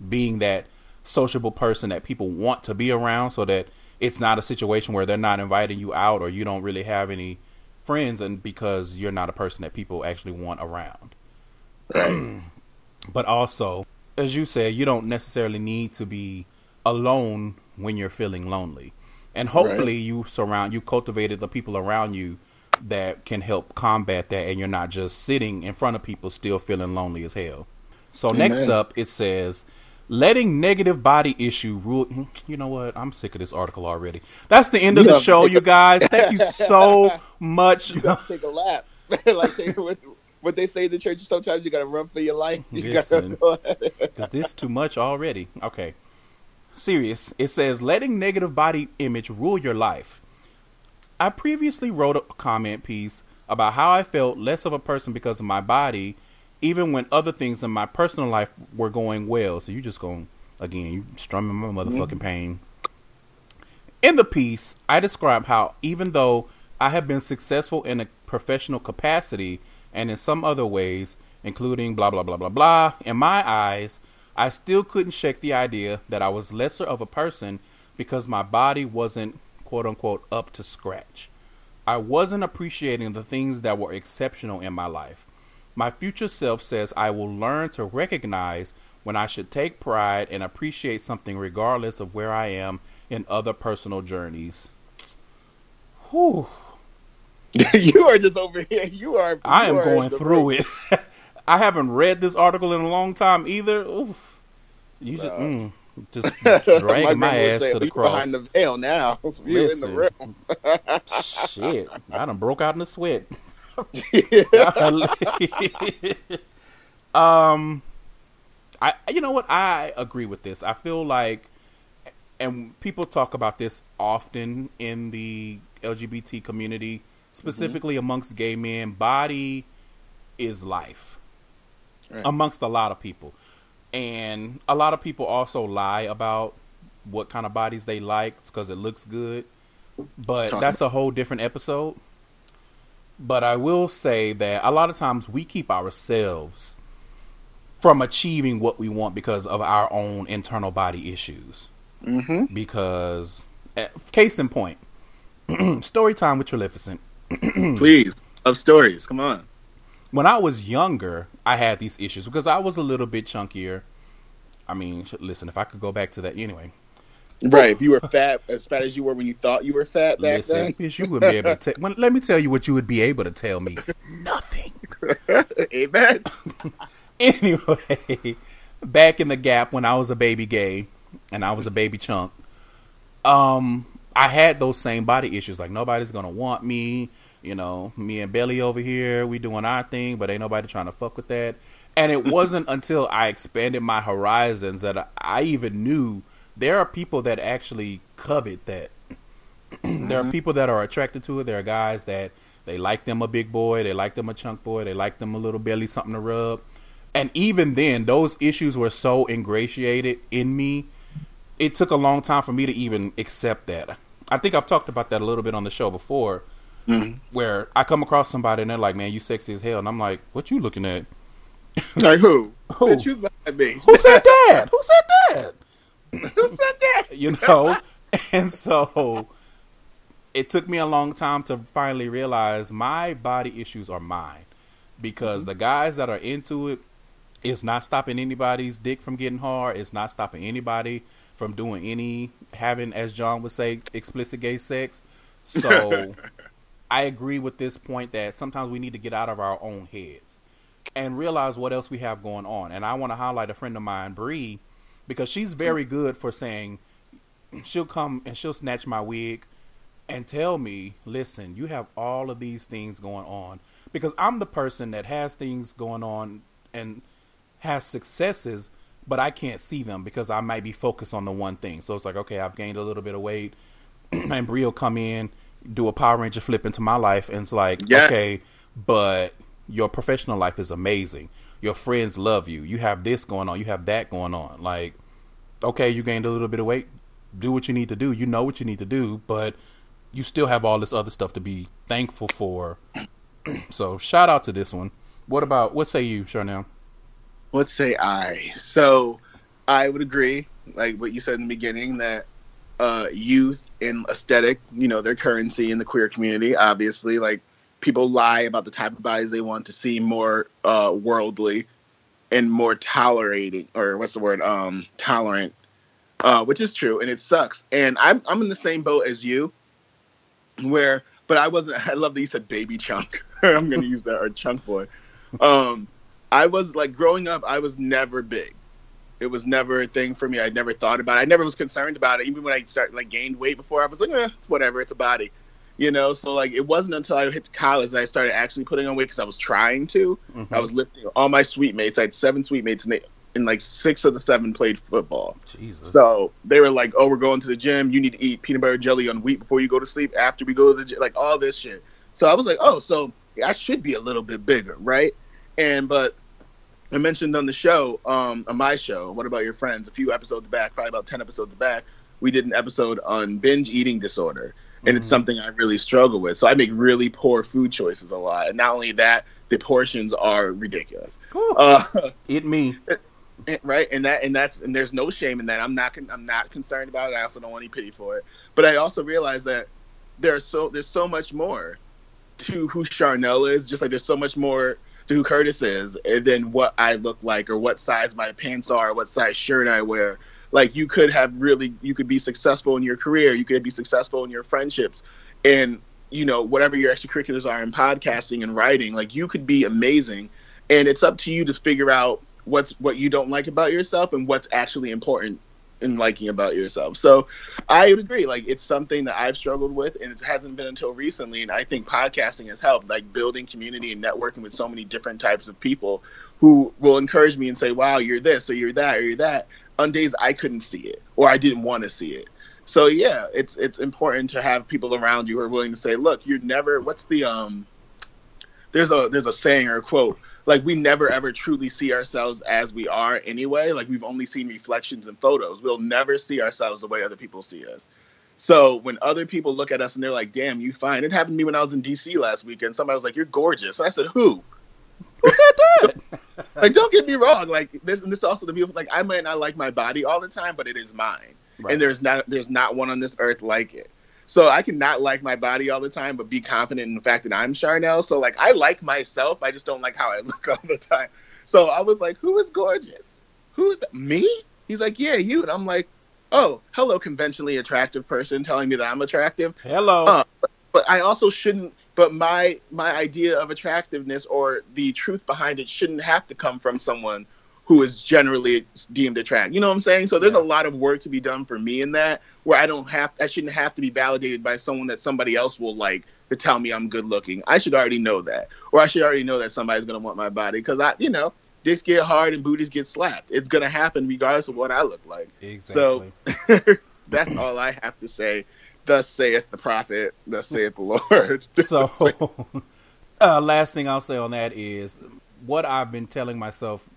being that sociable person that people want to be around so that it's not a situation where they're not inviting you out or you don't really have any friends and because you're not a person that people actually want around. but also, as you said, you don't necessarily need to be alone when you're feeling lonely. And hopefully you surround you cultivated the people around you that can help combat that and you're not just sitting in front of people still feeling lonely as hell. So next up it says letting negative body issue rule Hmm, you know what i'm sick of this article already that's the end of the show you guys thank you so much You gotta take a lap. like take, what, what they say in the church, sometimes you gotta run for your life. You Listen. gotta go. Is this too much already? Okay. Serious. It says letting negative body image rule your life. I previously wrote a comment piece about how I felt less of a person because of my body, even when other things in my personal life were going well. So you just going again, you strumming my motherfucking mm-hmm. pain. In the piece, I describe how even though I have been successful in a professional capacity and in some other ways, including blah blah blah blah blah, in my eyes, I still couldn't shake the idea that I was lesser of a person because my body wasn't quote unquote up to scratch. I wasn't appreciating the things that were exceptional in my life. My future self says I will learn to recognize when I should take pride and appreciate something regardless of where I am in other personal journeys. Whew. you are just over here. You are. I am are going through it. I haven't read this article in a long time either. Oof. You just, mm, just dragging my, would ass say, to the cross. behind the veil now. You in the room. Shit, I done broke out in the sweat. um, I you know what I agree with this. I feel like, and people talk about this often in the LGBT community, specifically amongst gay men. Body is life Right. amongst a lot of people, and a lot of people also lie about what kind of bodies they like because it looks good. But Talk that's a whole different episode. But I will say that a lot of times we keep ourselves from achieving what we want because of our own internal body issues. Mm-hmm. Because, eh, case in point, story time with Trilificent. Please, of stories. Come on. When I was younger, I had these issues because I was a little bit chunkier. I mean, listen, if I could go back to that anyway. Right. If you were fat, as fat as you were when you thought you were fat back Listen, bitch, you wouldn't be able to. Te- when, let me tell you what you would be able to tell me. Nothing. Amen. anyway, back in the gap when I was a baby gay and I was a baby chunk, um, I had those same body issues. Like nobody's gonna want me. You know, me and Belly over here, we doing our thing, but ain't nobody trying to fuck with that. And it wasn't until I expanded my horizons that I, I even knew there are people that actually covet that. there are mm-hmm. people that are attracted to it. There are guys that they like them a big boy, they like them a chunk boy, they like them a little belly, something to rub. And even then, those issues were so ingratiated in me. It took a long time for me to even accept that. I think I've talked about that a little bit on the show before, mm-hmm. where I come across somebody and they're like, "Man, you sexy as hell," and I'm like, "What you looking at? Like who? Who? Bitch, you me? Who said that? Who said that?" Who said that? you know? And so it took me a long time to finally realize my body issues are mine. Because mm-hmm. the guys that are into it it's not stopping anybody's dick from getting hard. It's not stopping anybody from doing any having as john would say explicit gay sex. So i agree with this point that sometimes we need to get out of our own heads and realize what else we have going on. And i want to highlight a friend of mine bree because she's very good for saying she'll come and she'll snatch my wig and tell me, listen, you have all of these things going on. Because I'm the person that has things going on and has successes, but I can't see them because I might be focused on the one thing. So it's like, okay, I've gained a little bit of weight, and Brie will come in, do a Power Ranger flip into my life, and it's like, Yeah. okay, but your professional life is amazing. Your friends love you. You have this going on. You have that going on. Like, okay, you gained a little bit of weight. Do what you need to do. You know what you need to do, but you still have all this other stuff to be thankful for. so shout out to this one. What about what say you, Charnel? What say I? So I would agree, like what you said in the beginning, that uh, youth and aesthetic, you know, their currency in the queer community. Obviously, like people lie about the type of bodies they want to see more uh, worldly and more tolerating, or what's the word? Um, tolerant, uh, which is true, and it sucks. And I'm I'm in the same boat as you, where, but I wasn't. I love that you said baby chunk. I'm gonna use that or chunk boy. Um, I was like growing up, I was never big. It was never a thing for me. I never thought about it. I never was concerned about it. Even when I started like gained weight before, I was like, eh, it's whatever. It's a body, you know. So like, it wasn't until I hit college that I started actually putting on weight because I was trying to. I was lifting all my suite mates. I had seven suite mates, and, they, and like six of the seven played football. Jesus. So they were like, "Oh, we're going to the gym. You need to eat peanut butter jelly on wheat before you go to sleep. After we go to the gym, like all this shit." So I was like, "Oh, so I should be a little bit bigger, right?" And but I mentioned on the show, um, on my show, what about your friends? A few episodes back, probably about ten episodes back, we did an episode on binge eating disorder, and it's something I really struggle with. So I make really poor food choices a lot, and not only that, the portions are ridiculous. Uh, it me. Right? And that and that's and there's no shame in that. I'm not i'm not concerned about it. I also don't want any pity for it. But i also realize that there's so there's so much more to who charnel is just like there's so much more to who curtis is and than what i look like or what size my pants are or what size shirt i wear like you could have really you could be successful in your career you could be successful in your friendships and you know whatever your extracurriculars are in podcasting and writing like you could be amazing. And it's up to you to figure out what's what you don't like about yourself and what's actually important in liking about yourself. So i would agree like it's something that i've struggled with and it hasn't been until recently and i think podcasting has helped like building community and networking with so many different types of people who will encourage me and say wow you're this or you're that or you're that on days i couldn't see it or i didn't want to see it. So yeah it's it's important to have people around you who are willing to say look you're never what's the um there's a there's a saying or a quote like we never ever truly see ourselves as we are anyway. Like we've only seen reflections and photos. We'll never see ourselves the way other people see us. So when other people look at us and they're like damn you fine. It happened to me when i was in dc last weekend. Somebody was like you're gorgeous. And i said who Who said that? like don't get me wrong. Like this and this is also the beautiful like i might not like my body all the time but it is mine. Right. and there's not there's not one on this earth like it. So i can not like my body all the time but be confident in the fact that i'm charnel. So like i like myself. I just don't like how i look all the time. So i was like who is gorgeous? Who's me? He's like yeah you. And i'm like oh hello conventionally attractive person telling me that i'm attractive. Hello. Uh, but I also shouldn't. But my my idea of attractiveness or the truth behind it shouldn't have to come from someone who is generally deemed attractive. You know what I'm saying? So there's Yeah. a lot of work to be done for me in that, where I don't have, I shouldn't have to be validated by someone that somebody else will like to tell me I'm good looking. I should already know that, or I should already know that somebody's gonna want my body because I, you know, dicks get hard and booties get slapped. It's gonna happen regardless of what I look like. exactly. So that's all I have to say. Thus saith the prophet. Thus saith the Lord. so uh, last thing I'll say on that is what I've been telling myself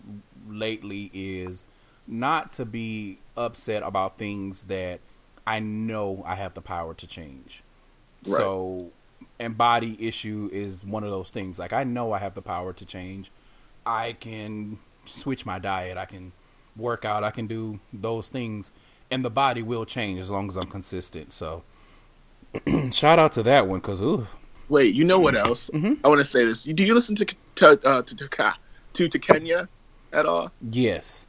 lately is not to be upset about things that I know I have the power to change. Right. So and body issue is one of those things. Like I know I have the power to change. I can switch my diet. I can work out. I can do those things and the body will change as long as I'm consistent. So shout out to that one cuz ooh Wait, you know what else? Mm-hmm. I want to say this. Do you listen to to uh, to, to, to to Kenya at all? yes.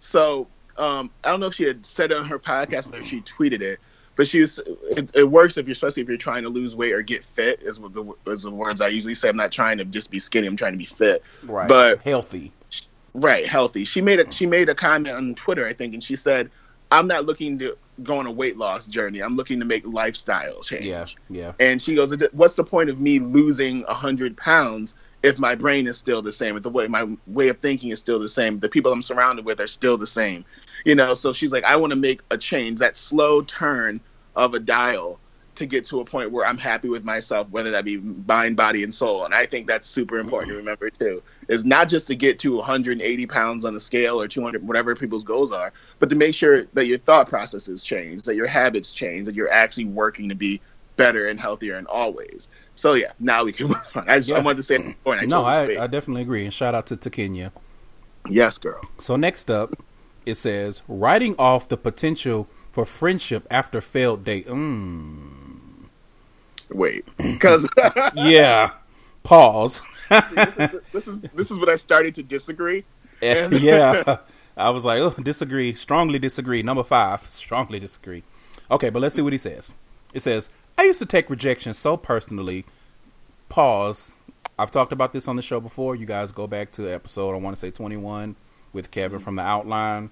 So um, I don't know if she had said it on her podcast or if she tweeted it, but she was. It, it works if you're especially if you're trying to lose weight or get fit. Is what the is the words I usually say. I'm not trying to just be skinny. I'm trying to be fit. Right. But healthy. right, healthy. She made a she made a comment on Twitter, I think, and she said, "I'm not looking to go on a weight loss journey. I'm looking to make lifestyle change." Yeah, yeah. And she goes, "What's the point of me losing hundred pounds if my brain is still the same? If the way my way of thinking is still the same, the people I'm surrounded with are still the same, you know?" So she's like, "I want to make a change, that slow turn of a dial." To get to a point where I'm happy with myself, whether that be mind, body, and soul, and I think that's super important to mm. remember too. Is not just to get to 180 pounds on a scale or 200, whatever people's goals are, but to make sure that your thought processes change, that your habits change, that you're actually working to be better and healthier in all ways. So yeah, now we can move on. I just I Yeah. wanted to say before and I no, I. I definitely agree. And shout out to, to Kenya. yes, girl. So next up, it says writing off the potential for friendship after failed date. Mm. Wait, because Yeah. Pause. this is this is what I started to disagree. And- yeah. I was like, oh, disagree. Strongly disagree. Number five. Strongly disagree. Okay, but let's see what he says. It says, I used to take rejection so personally. Pause. I've talked about this on the show before. You guys go back to episode, I want to say 21, with Kevin from the outline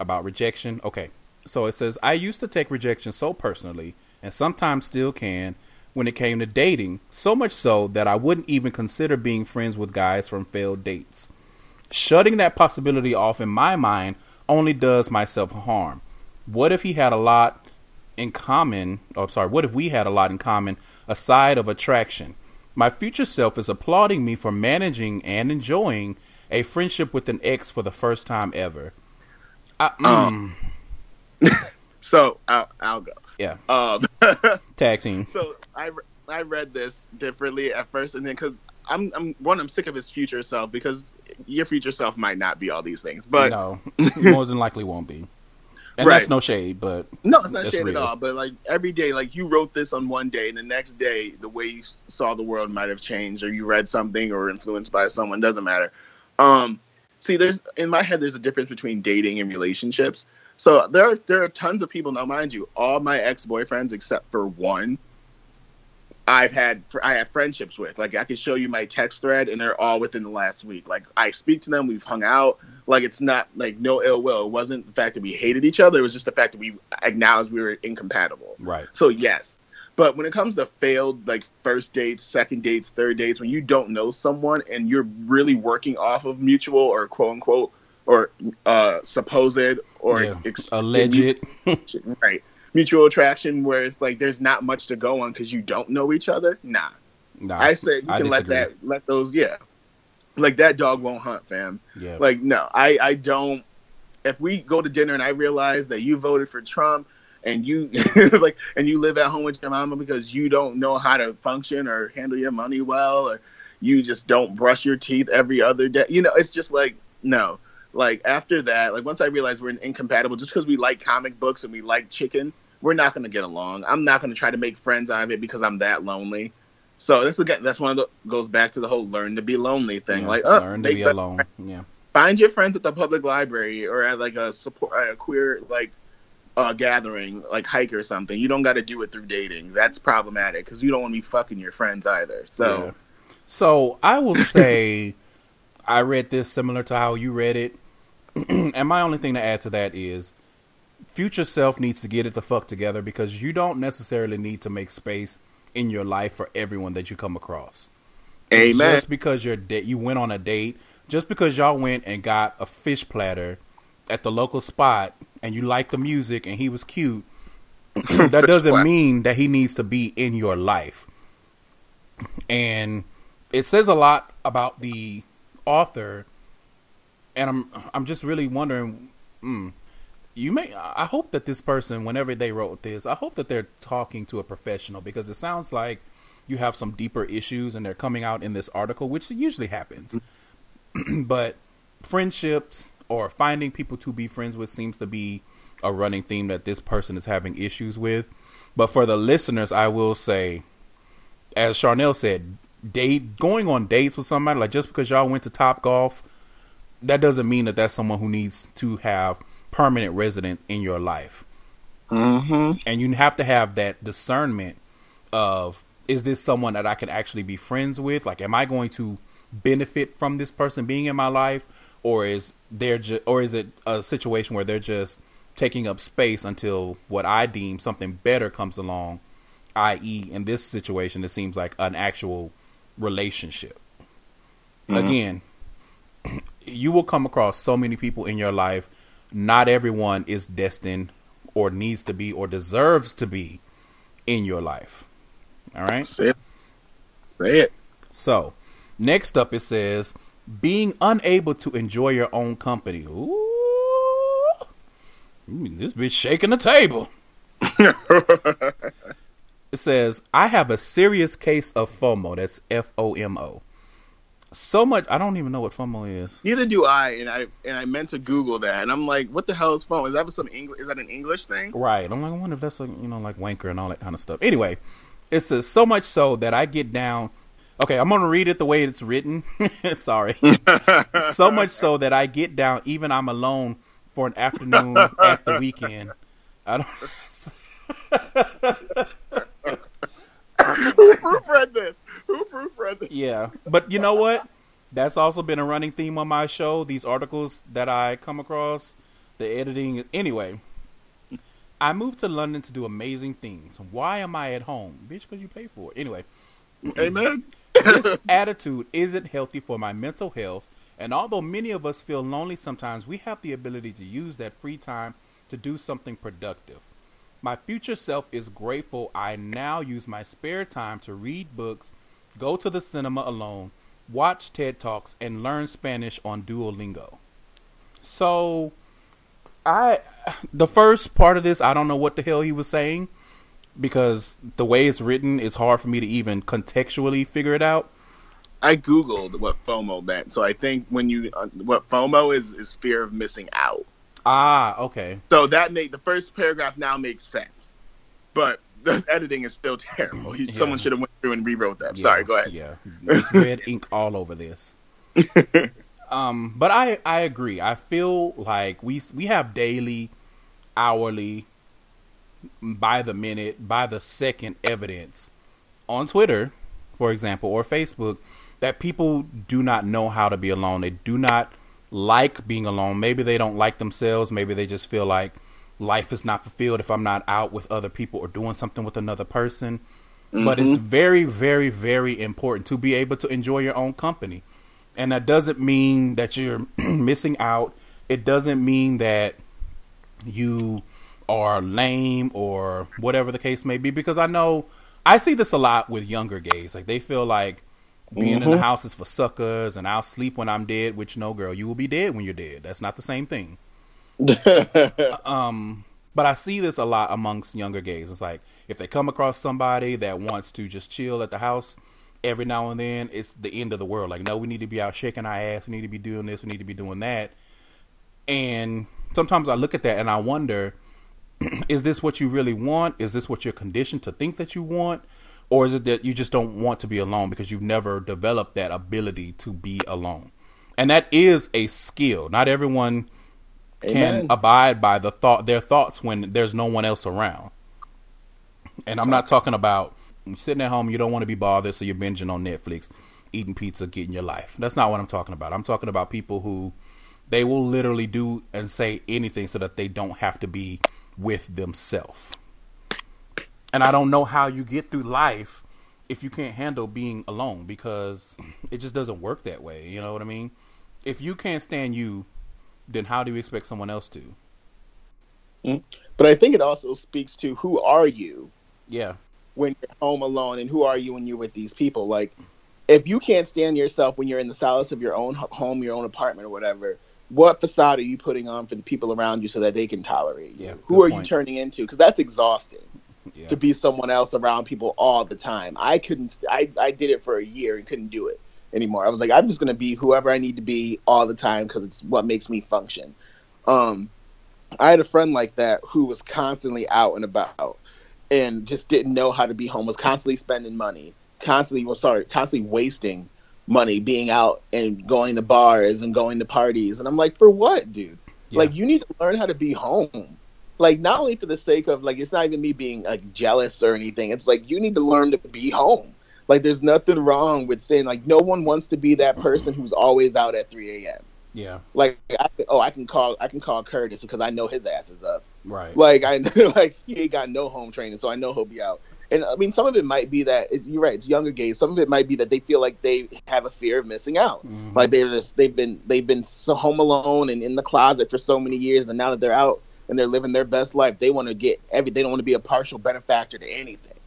about rejection. Okay. So it says, I used to take rejection so personally, and sometimes still can, when it came to dating, so much so that I wouldn't even consider being friends with guys from failed dates. Shutting that possibility off in my mind only does myself harm. What if he had a lot in common? Oh, sorry. What if we had a lot in common aside of attraction? My future self is applauding me for managing and enjoying a friendship with an ex for the first time ever. I, mm, So I'll, I'll go. yeah, Um, tag team. so I I read this differently at first, and then because I'm I'm one I'm sick of his future self because your future self might not be all these things. But no, more than likely won't be. And Right. that's no shade, but No, it's not shade real. at all. But like every day, like you wrote this on one day, and the next day, the way you saw the world might have changed, or you read something, or influenced by someone. Doesn't matter. Um, see, there's in my head, there's a difference between dating and relationships. So there are there are tons of people. Now, mind you, all my ex boyfriends except for one, I've had I have friendships with. Like I can show you my text thread, and they're all within the last week. Like I speak to them, we've hung out. Like it's not like no ill will. It wasn't the fact that we hated each other. It was just the fact that we acknowledged we were incompatible. right. So yes. But when it comes to failed like first dates, second dates, third dates, when you don't know someone and you're really working off of mutual or quote unquote or uh supposed or Yeah. ex- Alleged. right mutual attraction where it's like there's not much to go on because you don't know each other. Nah, Nah, I say you I can let that let those yeah, like that dog won't hunt, fam. Yeah. Like no, I I don't. If we go to dinner and I realize that you voted for Trump and you like and you live at home with your mama because you don't know how to function or handle your money well or you just don't brush your teeth every other day, you know, it's just like no. Like after that, like once I realized we're incompatible, just because we like comic books and we like chicken, we're not going to get along. I'm not going to try to make friends out of it because I'm that lonely. So this again, that's one of the goes back to the whole learn to be lonely thing. Yeah, Like, oh, learn to be alone. Yeah. find your friends at the public library or at like a support a queer like uh, gathering like hike or something you don't got to do it through dating that's problematic because you don't want to be fucking your friends either so Yeah. So I will say I read this similar to how you read it. and my only thing to add to that is future self needs to get it the fuck together because you don't necessarily need to make space in your life for everyone that you come across. amen Just because you're da- you went on a date, just because y'all went and got a fish platter at the local spot and you like the music and he was cute, that doesn't mean that he needs to be in your life. And it says a lot about the author and I'm I'm just really wondering mm, you may I hope that this person whenever they wrote this, I hope that they're talking to a professional because it sounds like you have some deeper issues and they're coming out in this article, which usually happens. Mm-hmm. but friendships or finding people to be friends with seems to be a running theme that this person is having issues with. But for the listeners, I will say, as Charnel said, date going on dates with somebody like just because y'all went to Top Golf, that doesn't mean that that's someone who needs to have permanent resident in your life. mm-hmm. And you have to have that discernment of is this someone that I can actually be friends with? Like, am I going to benefit from this person being in my life, or is there ju- or is it a situation where they're just taking up space until what I deem something better comes along? I.e., in this situation, it seems like an actual relationship. Again, you will come across so many people in your life. Not everyone is destined or needs to be or deserves to be in your life. All right. say it say it So, next up it says being unable to enjoy your own company. Ooh. Ooh, This bitch shaking the table. It says, I have a serious case of FOMO. That's F O M O. So much, I don't even know what FOMO is. neither do i and i and i meant to google that and i'm like what the hell is phone is that some english is that an english thing Right. I'm like, I wonder if that's like you know like wanker and all that kind of stuff. Anyway, it says so much so that I get down. Okay, I'm gonna read it the way it's written. Sorry. so much so that I get down even I'm alone for an afternoon at the weekend. I don't. who proofread this who proofread this Yeah, but you know what? That's also been a running theme on my show. These articles that I come across, the editing. Anyway, I moved to London to do amazing things. Why am I at home, bitch? Because you pay for it. Anyway, amen this attitude isn't healthy for my mental health. And although many of us feel lonely sometimes, we have the ability to use that free time to do something productive. My future self is grateful I now use my spare time to read books, go to the cinema alone, watch TED Talks, and learn Spanish on Duolingo. So, I the first part of this, I don't know what the hell he was saying because the way it's written, it's hard for me to even contextually figure it out. I googled what FOMO meant, so I think when you uh, what FOMO is is fear of missing out. Ah, okay. So that made the first paragraph now makes sense, but the editing is still terrible. He, Yeah. Someone should have went through and rewrote that. Yeah, Sorry, go ahead. Yeah, it's red ink all over this. um, but I I agree. I feel like we we have daily, hourly, by the minute, by the second evidence on Twitter, for example, or Facebook that people do not know how to be alone. They do not like being alone. Maybe they don't like themselves. Maybe they just feel like life is not fulfilled if I'm not out with other people or doing something with another person. But it's mm-hmm. very, very, very important to be able to enjoy your own company. And that doesn't mean that you're missing out. It doesn't mean that you are lame or whatever the case may be because I know I see this a lot with younger gays. Like they feel like being in the house is for suckers and I'll sleep when I'm dead, which no girl, you will be dead when you're dead. That's not the same thing. um but I see this a lot amongst younger gays. It's like if they come across somebody that wants to just chill at the house every now and then, it's the end of the world. Like, no, we need to be out shaking our ass. We need to be doing this. We need to be doing that. And sometimes I look at that and I wonder, is this what you really want? Is this what you're conditioned to think that you want? Or is it that you just don't want to be alone because you've never developed that ability to be alone? And that is a skill. Not everyone can abide by the thought their thoughts when there's no one else around. And I'm not talking about sitting at home, you don't want to be bothered, so you're binging on Netflix, eating pizza, getting your life. That's not what I'm talking about. I'm talking about people who they will literally do and say anything so that they don't have to be with themselves. And I don't know how you get through life if you can't handle being alone because it just doesn't work that way. You know what I mean? If you can't stand you, then how do you expect someone else to? Mm. But I think it also speaks to who are you Yeah. when you're home alone and who are you when you're with these people. Like, if you can't stand yourself when you're in the solace of your own home, your own apartment, or whatever, what facade are you putting on for the people around you so that they can tolerate you? Yeah, who are point. you turning into? Because that's exhausting Yeah. to be someone else around people all the time. I couldn't. st- I I did it for a year and couldn't do it anymore. I was like, I'm just gonna be whoever I need to be all the time because it's what makes me function. Um, I had a friend like that who was constantly out and about and just didn't know how to be home. Was constantly spending money, constantly. Well, sorry, constantly wasting money, being out and going to bars and going to parties. And I'm like, for what, dude? Yeah. Like, you need to learn how to be home. Like, not only for the sake of like, it's not even me being like jealous or anything. It's like you need to learn to be home. Like, there's nothing wrong with saying like, no one wants to be that person who's always out at 3 a.m. yeah. Like, I, oh, I can call, I can call Curtis because I know his ass is up. Right. Like I like he ain't got no home training, so I know he'll be out. And I mean, some of it might be that you're right. It's younger gays. Some of it might be that they feel like they have a fear of missing out. Mhm. Like they're just they've been they've been so home alone and in the closet for so many years, and now that they're out and they're living their best life, they want to get every. They don't want to be a partial benefactor to anything.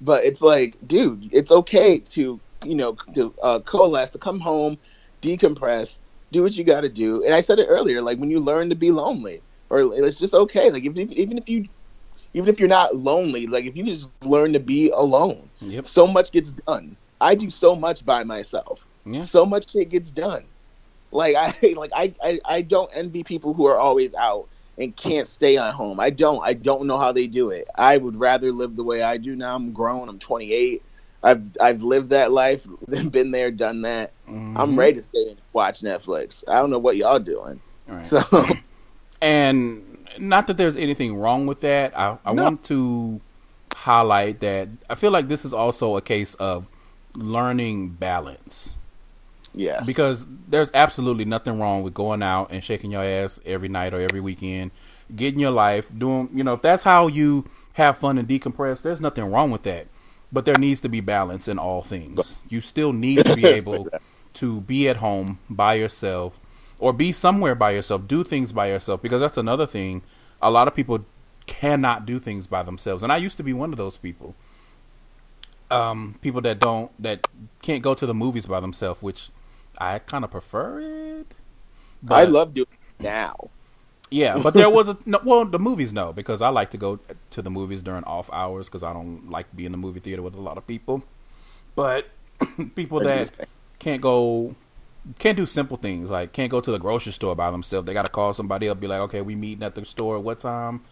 But it's like, dude, it's okay to you know to uh, coalesce, to come home, decompress, do what you got to do. And I said it earlier, like when you learn to be lonely, or it's just okay. Like if, if, even if you, even if you're not lonely, like if you just learn to be alone, Yep. so much gets done. I do so much by myself. Yeah. So much shit gets done. Like I like I, I I don't envy people who are always out and can't stay at home. I don't. I don't know how they do it. I would rather live the way I do now. I'm grown. I'm 28. I've I've lived that life, been there, done that. I'm Mhm. ready to stay and watch Netflix. I don't know what y'all doing. Right. So And not that there's anything wrong with that. I, I No. want to highlight that I feel like this is also a case of learning balance. Yes, Because there's absolutely nothing wrong with going out and shaking your ass every night or every weekend, getting your life, doing, you know, if that's how you have fun and decompress, there's nothing wrong with that. But there needs to be balance in all things. You still need to be able to be at home by yourself or be somewhere by yourself, do things by yourself, because that's another thing. A lot of people cannot do things by themselves. And I used to be one of those people. Um, people that don't that can't go to the movies by themselves, which I kind of prefer it. I love doing it now. yeah, but there was a no, well, the movies no, because I like to go to the movies during off hours because I don't like being in the movie theater with a lot of people. But people that can't go can't do simple things like can't go to the grocery store by themselves. They got to call somebody up, be like, okay, we meeting at the store what time?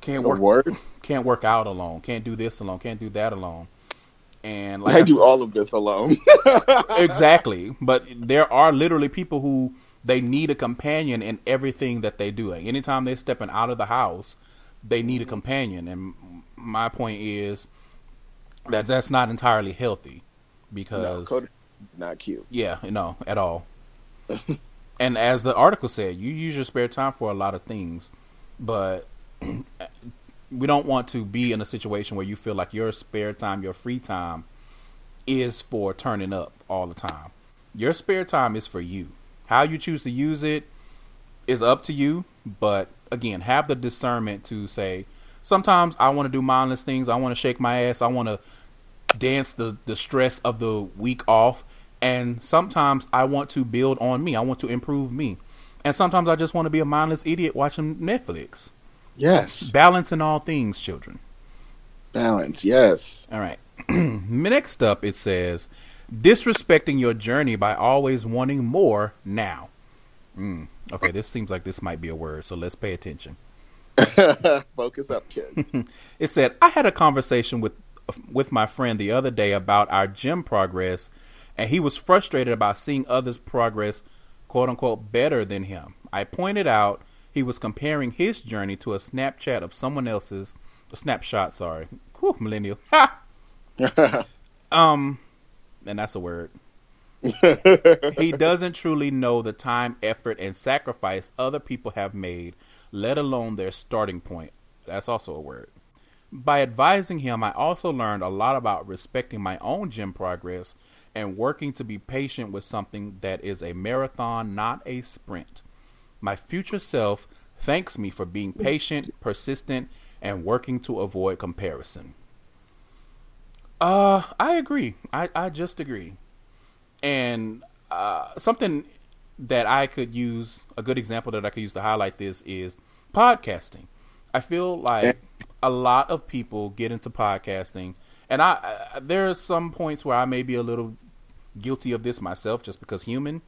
Can't work, word. can't work out alone. Can't do this alone. Can't do that alone. And like I I do all of this alone. exactly. But there are literally people who they need a companion in everything that they do. Like anytime they're stepping out of the house, they need a mm-hmm. companion. And my point is that that's not entirely healthy no, because Cody, not cute. yeah, no, at all. and as the article said, you use your spare time for a lot of things, but we don't want to be in a situation where you feel like your spare time, your free time is for turning up all the time. Your spare time is for you. How you choose to use it is up to you, but again, have the discernment to say sometimes I want to do mindless things, I want to shake my ass, I want to dance the the stress of the week off and sometimes I want to build on me. I want to improve me. And sometimes I just want to be a mindless idiot watching Netflix. Yes, Balance in all things, children. balance. Yes. All right. Next up, it says, disrespecting your journey by always wanting more now. Mm. Okay, this seems like this might be a word, so let's pay attention. Focus up, kids. It said, I had a conversation with with my friend the other day about our gym progress, and he was frustrated about seeing others' progress, quote unquote, better than him. I pointed out he was comparing his journey to a Snapchat of someone else's, a snapshot, sorry. Whew, millennial. Ha! um, and that's a word. he doesn't truly know the time, effort, and sacrifice other people have made, let alone their starting point. That's also a word. By advising him, I also learned a lot about respecting my own gym progress and working to be patient with something that is a marathon, not a sprint. My future self thanks me for being patient, persistent, and working to avoid comparison. Uh, I agree. I, I just agree. And uh, something that I could use, a good example that I could use to highlight this is podcasting. I feel like a lot of people get into podcasting, and I, I there are some points where I may be a little guilty of this myself, just because human,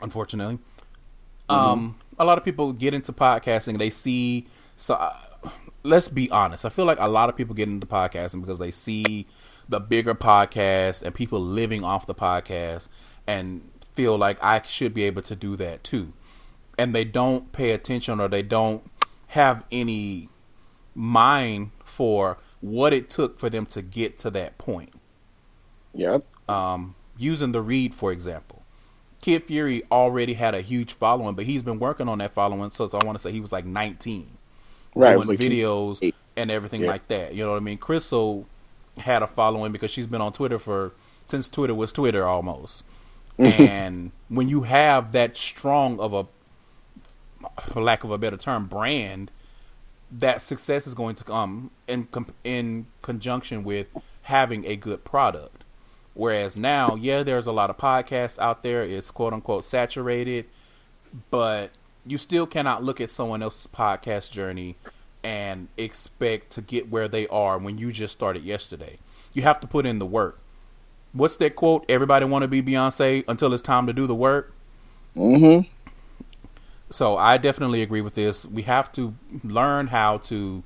unfortunately. Um, a lot of people get into podcasting. They see so. Uh, let's be honest. I feel like a lot of people get into podcasting because they see the bigger podcast and people living off the podcast and feel like I should be able to do that too. And they don't pay attention or they don't have any mind for what it took for them to get to that point. Yep. Um, using the read, for example. Kid Fury already had a huge following, but he's been working on that following since I want to say he was like 19 Right. doing like two- videos and everything Yeah. like that. You know what I mean? Crissle had a following because she's been on Twitter for since Twitter was Twitter almost. and when you have that strong of a, for lack of a better term, brand, that success is going to come in in conjunction with having a good product. Whereas now, yeah, there's a lot of podcasts out there. It's quote unquote saturated, but you still cannot look at someone else's podcast journey and expect to get where they are when you just started yesterday. You have to put in the work. What's that quote? Everybody want to be Beyonce until it's time to do the work. Mm-hmm. So I definitely agree with this. We have to learn how to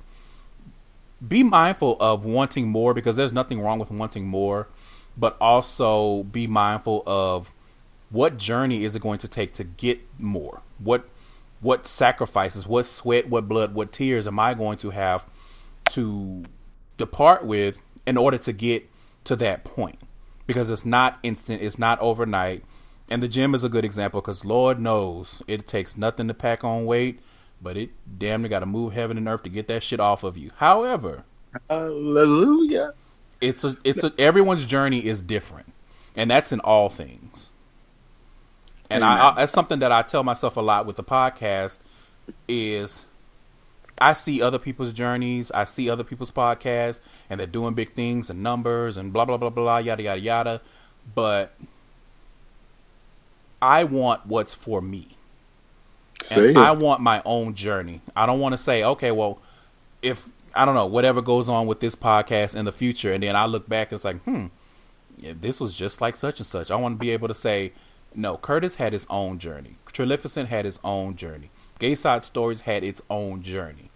be mindful of wanting more because there's nothing wrong with wanting more, but also be mindful of what journey is it going to take to get more? What what sacrifices, what sweat, what blood, what tears am I going to have to depart with in order to get to that point? Because it's not instant, it's not overnight. And the gym is a good example because Lord knows it takes nothing to pack on weight, but it damn near got to move heaven and earth to get that shit off of you. However, Hallelujah. It's a it's a everyone's journey is different, and that's in all things. And I, I that's something that I tell myself a lot with the podcast is I see other people's journeys, I see other people's podcasts, and they're doing big things and numbers and blah blah blah blah yada yada yada, but I want what's for me. And it. I want my own journey. I don't want to say, okay, well, if I don't know whatever goes on with this podcast in the future, and then I look back, and it's like, hmm, this was just like such and such. I want to be able to say, no, Curtis had his own journey. Trilificent had his own journey. Gay Side Stories had its own journey.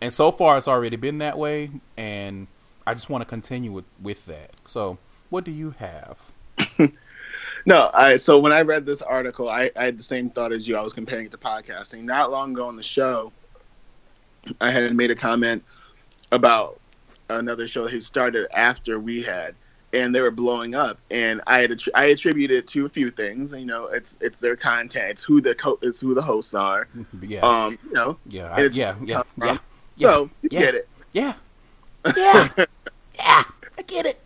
And so far, it's already been that way, and I just want to continue with, with that. So, what do you have? No, I so when I read this article, I, I had the same thought as you. I was comparing it to podcasting. Not long ago on the show, I had made a comment about another show that he started after we had, and they were blowing up. And I had attri- I attribute it to a few things. You know, it's it's their content, it's who the co- it's who the hosts are. Yeah, Um, you know, yeah, I, yeah, yeah, yeah, yeah, so you yeah. get it. yeah, yeah, yeah. I get it.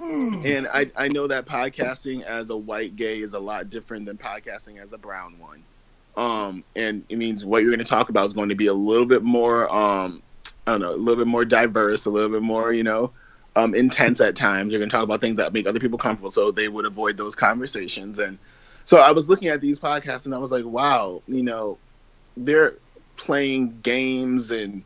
And I, I know that podcasting as a white gay is a lot different than podcasting as a brown one. Um, and it means what you're going to talk about is going to be a little bit more, um, Don't know, a little bit more diverse, a little bit more, you know, um, intense at times. You're going to talk about things that make other people comfortable, so they would avoid those conversations. And so I was looking at these podcasts, and I was like, wow, you know, they're playing games and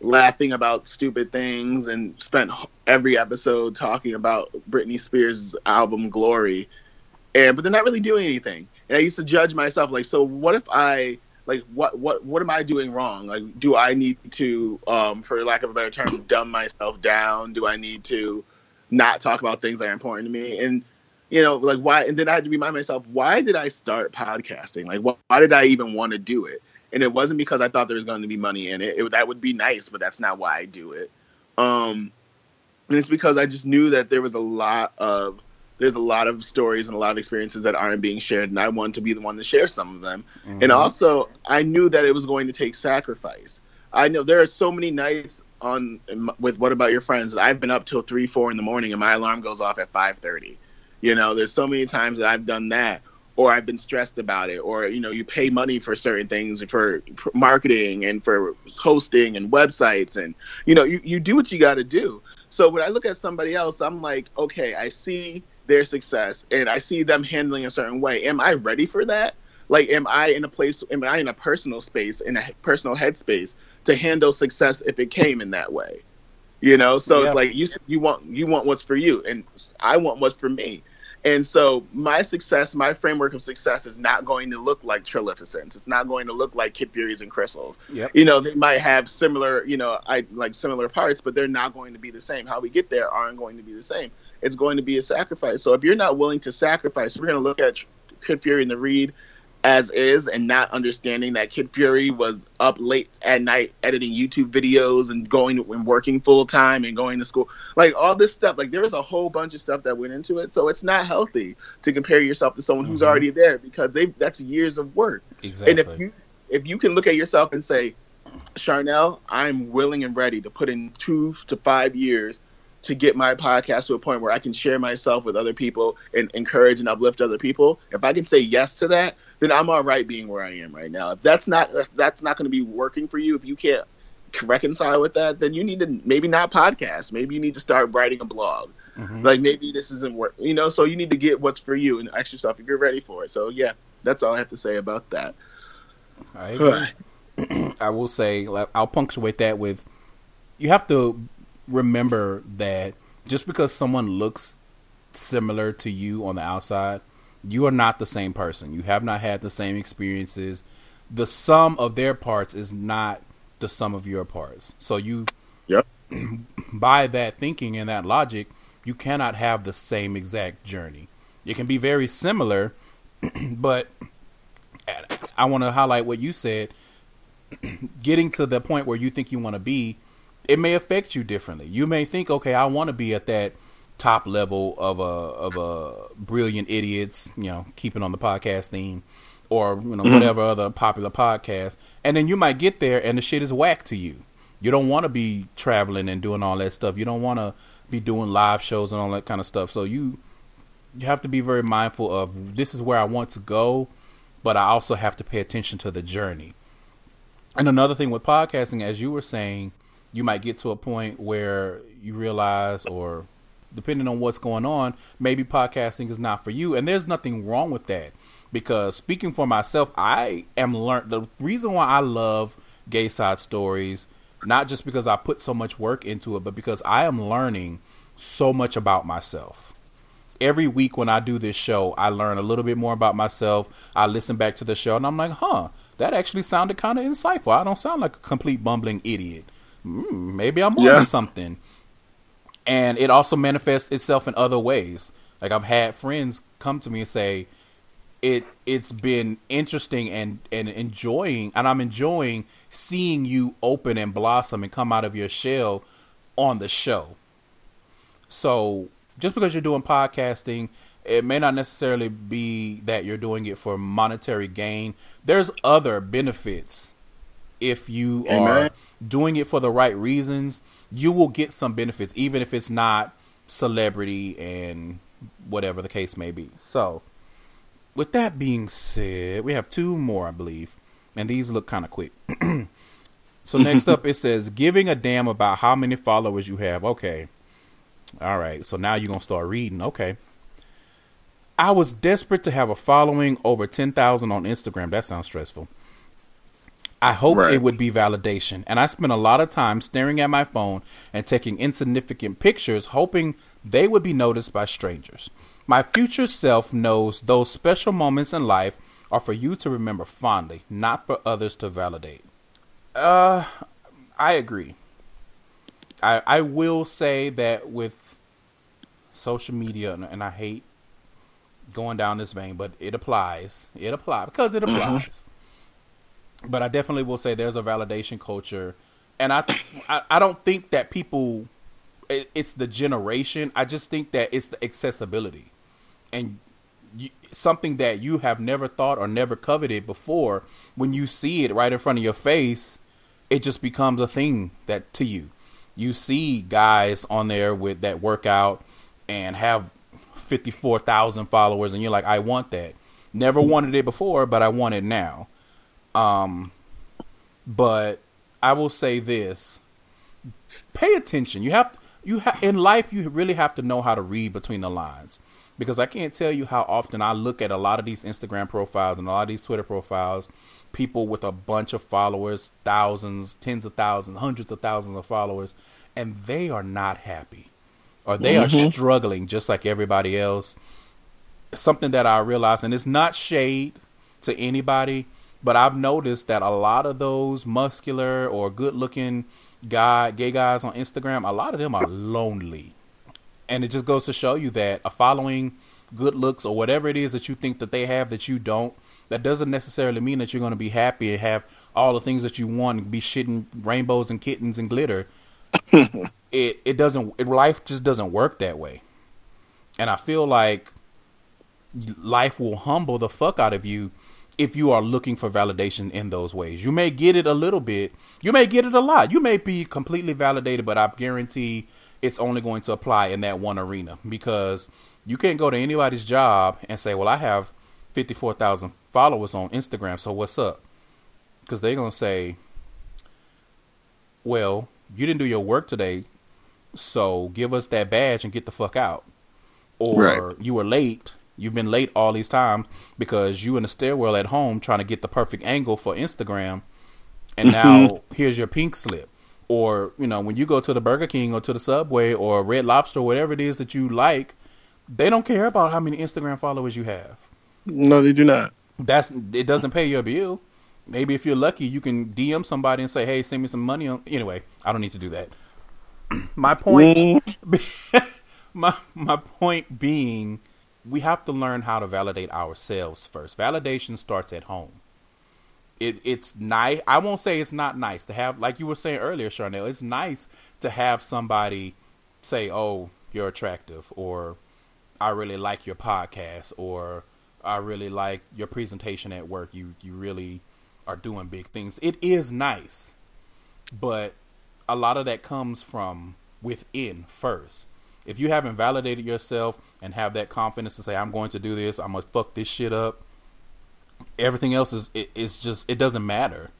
laughing about stupid things and spent every episode talking about Britney Spears' album Glory. And but they're not really doing anything. And I used to judge myself like, so what if I like what what what am I doing wrong? Like do I need to um for lack of a better term dumb myself down? Do I need to not talk about things that are important to me? And you know, like why and then I had to remind myself, why did I start podcasting? Like why, why did I even want to do it? and it wasn't because I thought there was going to be money in it. it. That would be nice, but that's not why I do it. Um, and it's because I just knew that there was a lot of there's a lot of stories and a lot of experiences that aren't being shared, and I wanted to be the one to share some of them. And mm-hmm. also, I knew that it was going to take sacrifice. I know there are so many nights on with What About Your Friends that I've been up till three, four in the morning, and my alarm goes off at five thirty. You know, there's so many times that I've done that, or I've been stressed about it, or you know, you pay money for certain things for marketing and for hosting and websites, and you know, you, you do what you got to do. So when I look at somebody else, I'm like, okay, I see their success and I see them handling a certain way. Am I ready for that? Like, am I in a place? Am I in a personal space, in a personal headspace to handle success if it came in that way? You know, so Yeah. it's like you you want you want what's for you, and I want what's for me. And so my success, my framework of success is not going to look like Trilificence. It's not going to look like Kid Furies and Crissle's. Yep. You know, they might have similar, you know, I like similar parts, but they're not going to be the same. How we get there aren't going to be the same. It's going to be a sacrifice. So if you're not willing to sacrifice, we're going to look at Kid Fury and the Read as is and not understanding that Kid Fury was up late at night editing YouTube videos and going and working full time and going to school. Like all this stuff, like there was a whole bunch of stuff that went into it. So it's not healthy to compare yourself to someone who's Mhm. already there because they that's years of work. Exactly. And if you if you can look at yourself and say, Charnel, I'm willing and ready to put in two to five years to get my podcast to a point where I can share myself with other people and encourage and uplift other people. If I can say yes to that, then I'm all right being where I am right now. If that's not if that's not going to be working for you, if you can't reconcile with that, then you need to maybe not podcast. Maybe you need to start writing a blog. Mhm. Like maybe this isn't work, you know. So you need to get what's for you and ask yourself if you're ready for it. So yeah, that's all I have to say about that. I agree. I will say, I'll punctuate that with you have to remember that just because someone looks similar to you on the outside, you are not the same person. You have not had the same experiences. The sum of their parts is not the sum of your parts. So you Yep. by that thinking and that logic, you cannot have the same exact journey. It can be very similar, but I want to highlight what you said. Getting to the point where you think you want to be, it may affect you differently. You may think, okay, I want to be at that top level of a of a brilliant idiots, you know, keeping on the podcast theme, or you know mm-hmm. whatever other popular podcast, and then you might get there and the shit is whack to you. You don't want to be traveling and doing all that stuff. You don't want to be doing live shows and all that kind of stuff. So you you have to be very mindful of this is where I want to go, but I also have to pay attention to the journey. And another thing with podcasting, as you were saying, you might get to a point where you realize, or depending on what's going on, maybe podcasting is not for you. And there's nothing wrong with that. Because speaking for myself, I am learned the reason why I love gay side stories, not just because I put so much work into it, but because I am learning so much about myself. every week when I do this show, I learn a little bit more about myself. I listen back to the show and I'm like, huh, that actually sounded kind of insightful. I don't sound like a complete bumbling idiot. Mm, maybe I'm Yeah. on something. And it also manifests itself in other ways. Like I've had friends come to me and say, it it's been interesting and and enjoying and I'm enjoying seeing you open and blossom and come out of your shell on the show. So just because you're doing podcasting, it may not necessarily be that you're doing it for monetary gain. There's other benefits if you are Amen. Doing it for the right reasons. You will get some benefits, even if it's not celebrity and whatever the case may be. So, with that being said, we have two more, I believe, and these look kind of quick. so next up, it says giving a damn about how many followers you have. Okay, all right. So now you're gonna start reading. Okay. I was desperate to have a following over ten thousand on Instagram. That sounds stressful. I hoped Right. it would be validation, and I spent a lot of time staring at my phone and taking insignificant pictures, hoping they would be noticed by strangers. My future self knows those special moments in life are for you to remember fondly, not for others to validate. Uh, I agree. I I will say that with social media, and, and I hate going down this vein, but it applies. It applies because it applies. But I definitely will say there's a validation culture, and I I, I don't think that people. It, it's the generation. I just think that it's the accessibility, and you, something that you have never thought or never coveted before. When you see it right in front of your face, it just becomes a thing that to you. You see guys on there with that workout and have 54,000 followers and you're like I want that. Never wanted it before, but I want it now. Um but I will say this. Pay attention. You have you ha- in life you really have to know how to read between the lines because I can't tell you how often I look at a lot of these Instagram profiles and a lot of these Twitter profiles, people with a bunch of followers, thousands, tens of thousands, hundreds of thousands of followers, and they are not happy or they are struggling just like everybody else. Something that I realized, and it's not shade to anybody, but I've noticed that a lot of those muscular or good looking guy, gay guys on Instagram, a lot of them are lonely. And it just goes to show you that a following good looks or whatever it is that you think that they have that you don't that doesn't necessarily mean that you're going to be happy and have all the things that you want and be shitting rainbows and kittens and glitter. It it doesn't it, life just doesn't work that way. And i feel like life will humble the fuck out of you if you are looking for validation in those ways. You may get it a little bit, you may get it a lot. You may be completely validated, but I guarantee it's only going to apply in that one arena because you can't go to anybody's job and say, "Well, I have 54,000 followers on Instagram, so what's up?" Cuz they're going to say, "Well, you didn't do your work today, so give us that badge and get the fuck out." Or Right. you were late. You've been late all these times because you in the stairwell at home trying to get the perfect angle for Instagram, and mm-hmm. now here's your pink slip. Or you know when you go to the Burger King or to the Subway or Red Lobster, whatever it is that you like, they don't care about how many Instagram followers you have. No, they do not. That's it doesn't pay your bill. Maybe if you're lucky, you can DM somebody and say, "Hey, send me some money." Anyway, I don't need to do that. my point, mm-hmm. my my point being, we have to learn how to validate ourselves first. Validation starts at home. It it's nice. I won't say it's not nice to have, like you were saying earlier, Charnel. It's nice to have somebody say, "Oh, you're attractive," or "I really like your podcast," or "I really like your presentation at work. You you really are doing big things." It is nice, but a lot of that comes from within first. If you haven't validated yourself and have that confidence to say, "I'm going to do this. I'm gonna fuck this shit up," everything else is it, it's just it doesn't matter.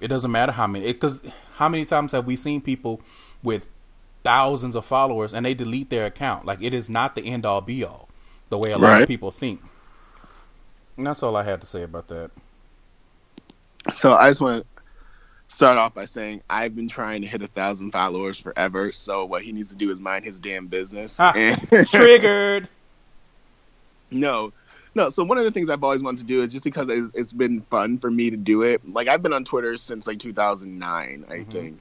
It doesn't matter how many because how many times have we seen people with thousands of followers and they delete their account? Like it is not the end all be all the way a lot Right. of people think. And that's all I had to say about that. So I just want to start off by saying I've been trying to hit a thousand followers forever. So what he needs to do is mind his damn business. Ah, And- Triggered. No, no. So one of the things I've always wanted to do is just because it's, it's been fun for me to do it. Like I've been on Twitter since like 2009, I think,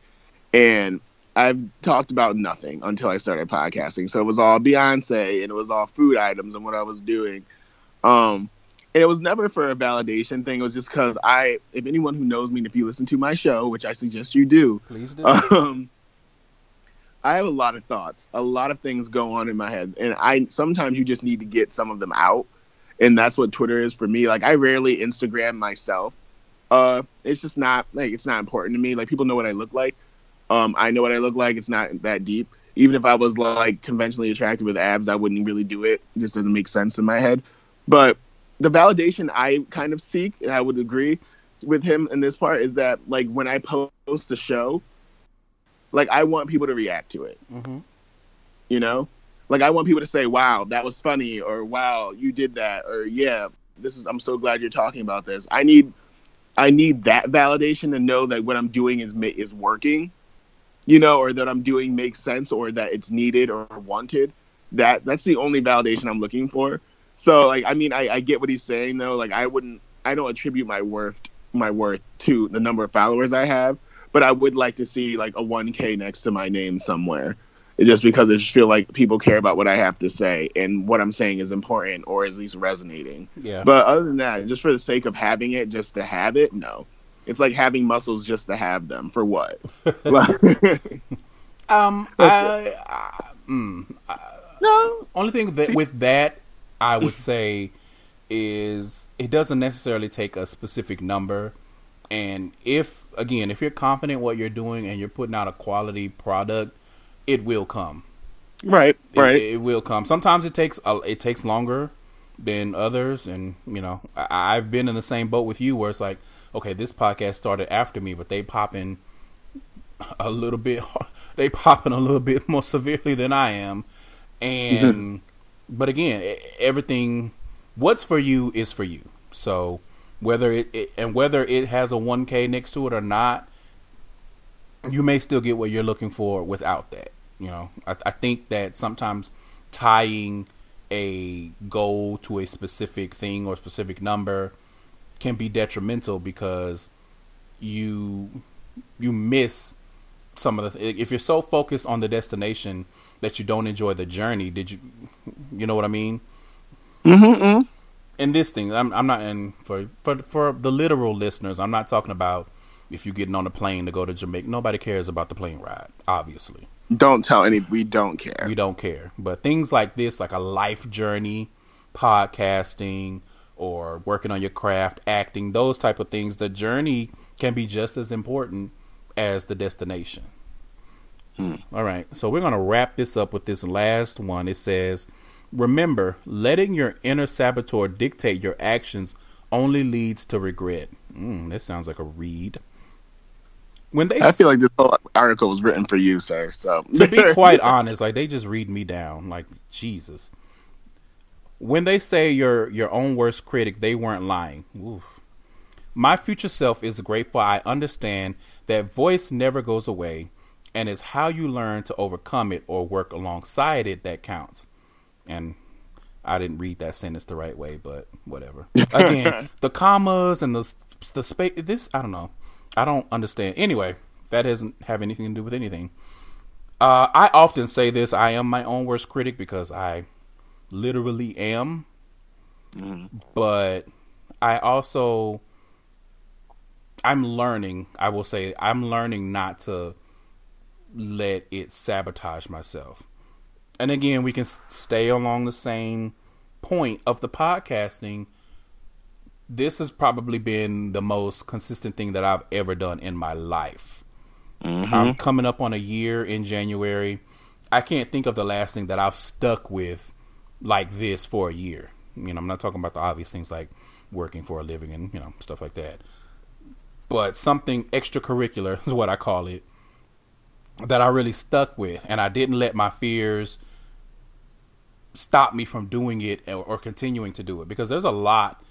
and I've talked about nothing until I started podcasting. So it was all Beyonce and it was all food items and what I was doing. Um, and it was never for a validation thing. It was just because I, if anyone who knows me, and if you listen to my show, which I suggest you do, Please do. um, I have a lot of thoughts, a lot of things go on in my head, and I sometimes you just need to get some of them out, and that's what Twitter is for me. Like I rarely Instagram myself. Uh, it's just not like it's not important to me. Like people know what I look like. Um, I know what I look like. It's not that deep. Even if I was like conventionally attracted with abs, I wouldn't really do it. It just doesn't make sense in my head. But the validation I kind of seek, and I would agree with him in this part, is that like when I post a show, like I want people to react to it. hmm You know, like I want people to say, "Wow, that was funny," or "Wow, you did that," or "Yeah, this is. I'm so glad you're talking about this." I need, I need that validation to know that what I'm doing is is working, you know, or that I'm doing makes sense, or that it's needed or wanted. That that's the only validation I'm looking for. So, like, I mean, I, I get what he's saying though. Like, I wouldn't, I don't attribute my worth my worth to the number of followers I have, but I would like to see like a 1K next to my name somewhere. It's just because I just feel like people care about what I have to say and what I'm saying is important or at least resonating. Yeah. But other than that, just for the sake of having it, just to have it, no. It's like having muscles just to have them. For what? Like- um, I, I, mm, no. only thing that with that I would say is it doesn't necessarily take a specific number. And if again, if you're confident what you're doing and you're putting out a quality product, it will come. Right. It- Right. It, will come. Sometimes it takes a, it takes longer than others, and you know I, I've been in the same boat with you where it's like, okay, this podcast started after me, but they popping a little bit, they popping a little bit more severely than I am, and mm-hmm. but again, everything what's for you is for you. So whether it, it and whether it has a 1K next to it or not, you may still get what you're looking for without that. You know, I, I think that sometimes tying a goal to a specific thing or specific number can be detrimental because you you miss some of the if you're so focused on the destination that you don't enjoy the journey did you you know what i mean Mm-hmm. and this thing I'm, I'm not in for, for for the literal listeners i'm not talking about if you're getting on a plane to go to jamaica nobody cares about the plane ride obviously Don't tell any. We don't care. we don't care but things like this like a life journey podcasting or working on your craft acting those type of things the journey can be just as important as the destination all right so we're going to wrap this up with this last one it says remember letting your inner saboteur dictate your actions only leads to regret mm, that sounds like a read when they I feel like this whole article was written for you, sir. So to be quite honest, like they just read me down. Like Jesus. When they say you're your own worst critic, they weren't lying. Oof. My future self is grateful. I understand that voice never goes away, and it's how you learn to overcome it or work alongside it that counts. And I didn't read that sentence the right way, but whatever. Again, the commas and the the space. This I don't know. I don't understand. Anyway, that doesn't have anything to do with anything. Uh, I often say this: I am my own worst critic because I literally am. But I also, I'm learning. I will say I'm learning not to let it sabotage myself. And again, we can stay along the same point of the podcasting. This has probably been the most consistent thing that I've ever done in my life. Mm-hmm. I'm coming up on a year in January. I can't think of the last thing that I've stuck with like this for a year. You know, I'm not talking about the obvious things like working for a living and, you know, stuff like that. But something extracurricular is what I call it that I really stuck with and I didn't let my fears stop me from doing it or, or continuing to do it because there's a lot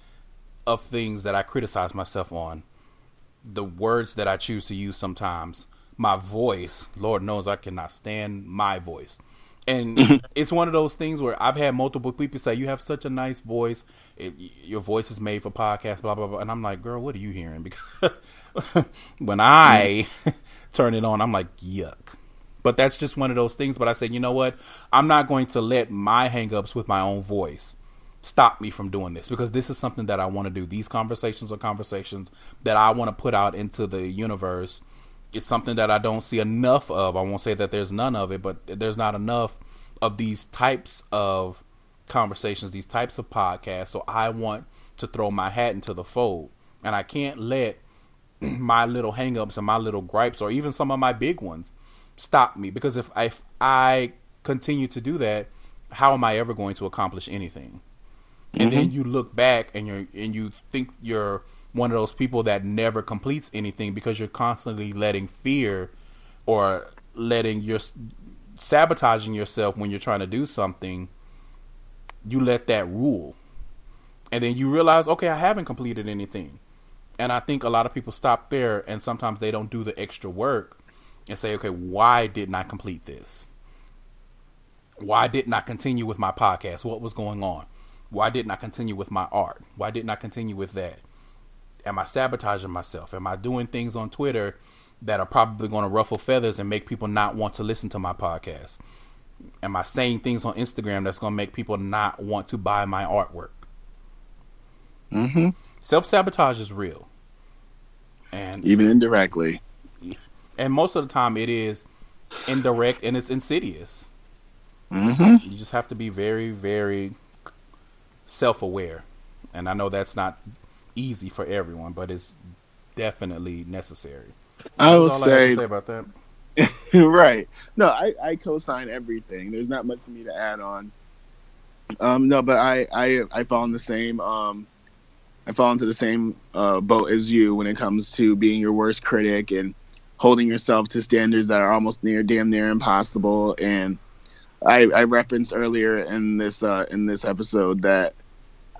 of things that I criticize myself on. The words that I choose to use sometimes, my voice, Lord knows I cannot stand my voice. And it's one of those things where I've had multiple people say, "You have such a nice voice. It, your voice is made for podcasts." Blah blah blah. And I'm like, "Girl, what are you hearing?" Because when I turn it on, I'm like, "Yuck." But that's just one of those things. But I said, you know what? I'm not going to let my hangups with my own voice stop me from doing this because this is something that I want to do. These conversations are conversations that I want to put out into the universe. It's something that I don't see enough of. I won't say that there's none of it, but there's not enough of these types of conversations, these types of podcasts. So I want to throw my hat into the fold. And I can't let my little hangups and my little gripes or even some of my big ones stop me because if I, if I continue to do that, how am I ever going to accomplish anything? And then mm-hmm. you look back and you and you think you're one of those people that never completes anything because you're constantly letting fear or letting your sabotaging yourself when you're trying to do something. You let that rule, and then you realize, okay, I haven't completed anything. And I think a lot of people stop there, and sometimes they don't do the extra work and say, okay, why didn't I complete this? Why didn't I continue with my podcast? What was going on? Why didn't I continue with my art? Why didn't I continue with that? Am I sabotaging myself? Am I doing things on Twitter that are probably going to ruffle feathers and make people not want to listen to my podcast? Am I saying things on Instagram that's going to make people not want to buy my artwork? Mm-hmm. Self sabotage is real, and Even indirectly. and most of the time it is indirect and it's insidious. Mm-hmm. You just have to be very, very self-aware, and I know that's not easy for everyone, but it's definitely necessary. I will all I say, say about that. right. No, I, I co-sign everything. There's not much for me to add on. Um, no, but I, I, I fall in the same, um, I fall into the same uh, boat as you when it comes to being your worst critic and holding yourself to standards that are almost near, damn near impossible. And I, I referenced earlier in this, uh, in this episode that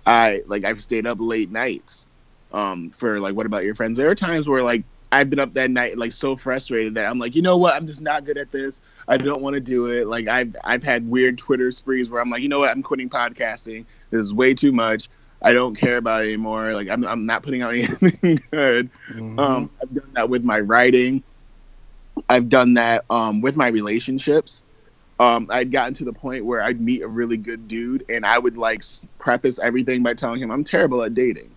I like I've stayed up late nights, um, for like what about your friends? There are times where like I've been up that night like so frustrated that I'm like, you know what, I'm just not good at this. I don't want to do it. Like I've I've had weird Twitter sprees where I'm like, you know what, I'm quitting podcasting. This is way too much. I don't care about it anymore. Like I'm I'm not putting out anything good. Mhm. Um, I've done that with my writing. I've done that um, with my relationships. Um, I'd gotten to the point where I'd meet a really good dude, and I would like preface everything by telling him I'm terrible at dating.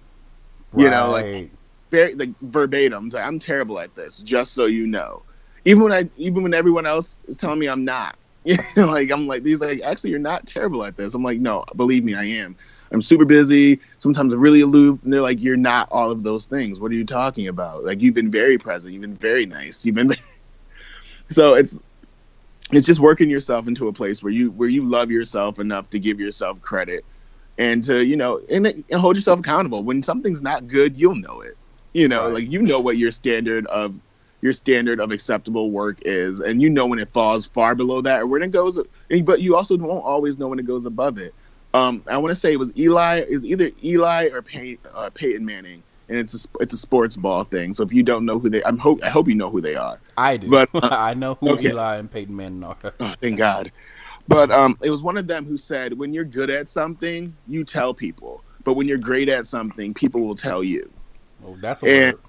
you know, like- Right. Very like verbatim. Like, I'm terrible at this, just so you know. Even when I, even when everyone else is telling me I'm not. You like I'm like these like actually you're not terrible at this. I'm like no, believe me, I am. I'm super busy. Sometimes I'm really aloof, and they're like, "You're not all of those things. What are you talking about? Like you've been very present. You've been very nice. You've been." so it's it's just working yourself into a place where you where you love yourself enough to give yourself credit and to you know and, and hold yourself accountable. When something's not good, you'll know it. You know, Right. like you know what your standard of your standard of acceptable work is, and you know when it falls far below that or when it goes. But you also won't always know when it goes above it. Um, I want to say it was Eli. Is either Eli or Pey- uh, Peyton Manning, and it's a it's a sports ball thing. So if you don't know who they, I'm hope I hope you know who they are. I do. but, uh, I know who okay. Eli and Peyton Manning are. Oh, thank God. But um, it was one of them who said, when you're good at something, you tell people. But when you're great at something, people will tell you, Oh, that's a And- word.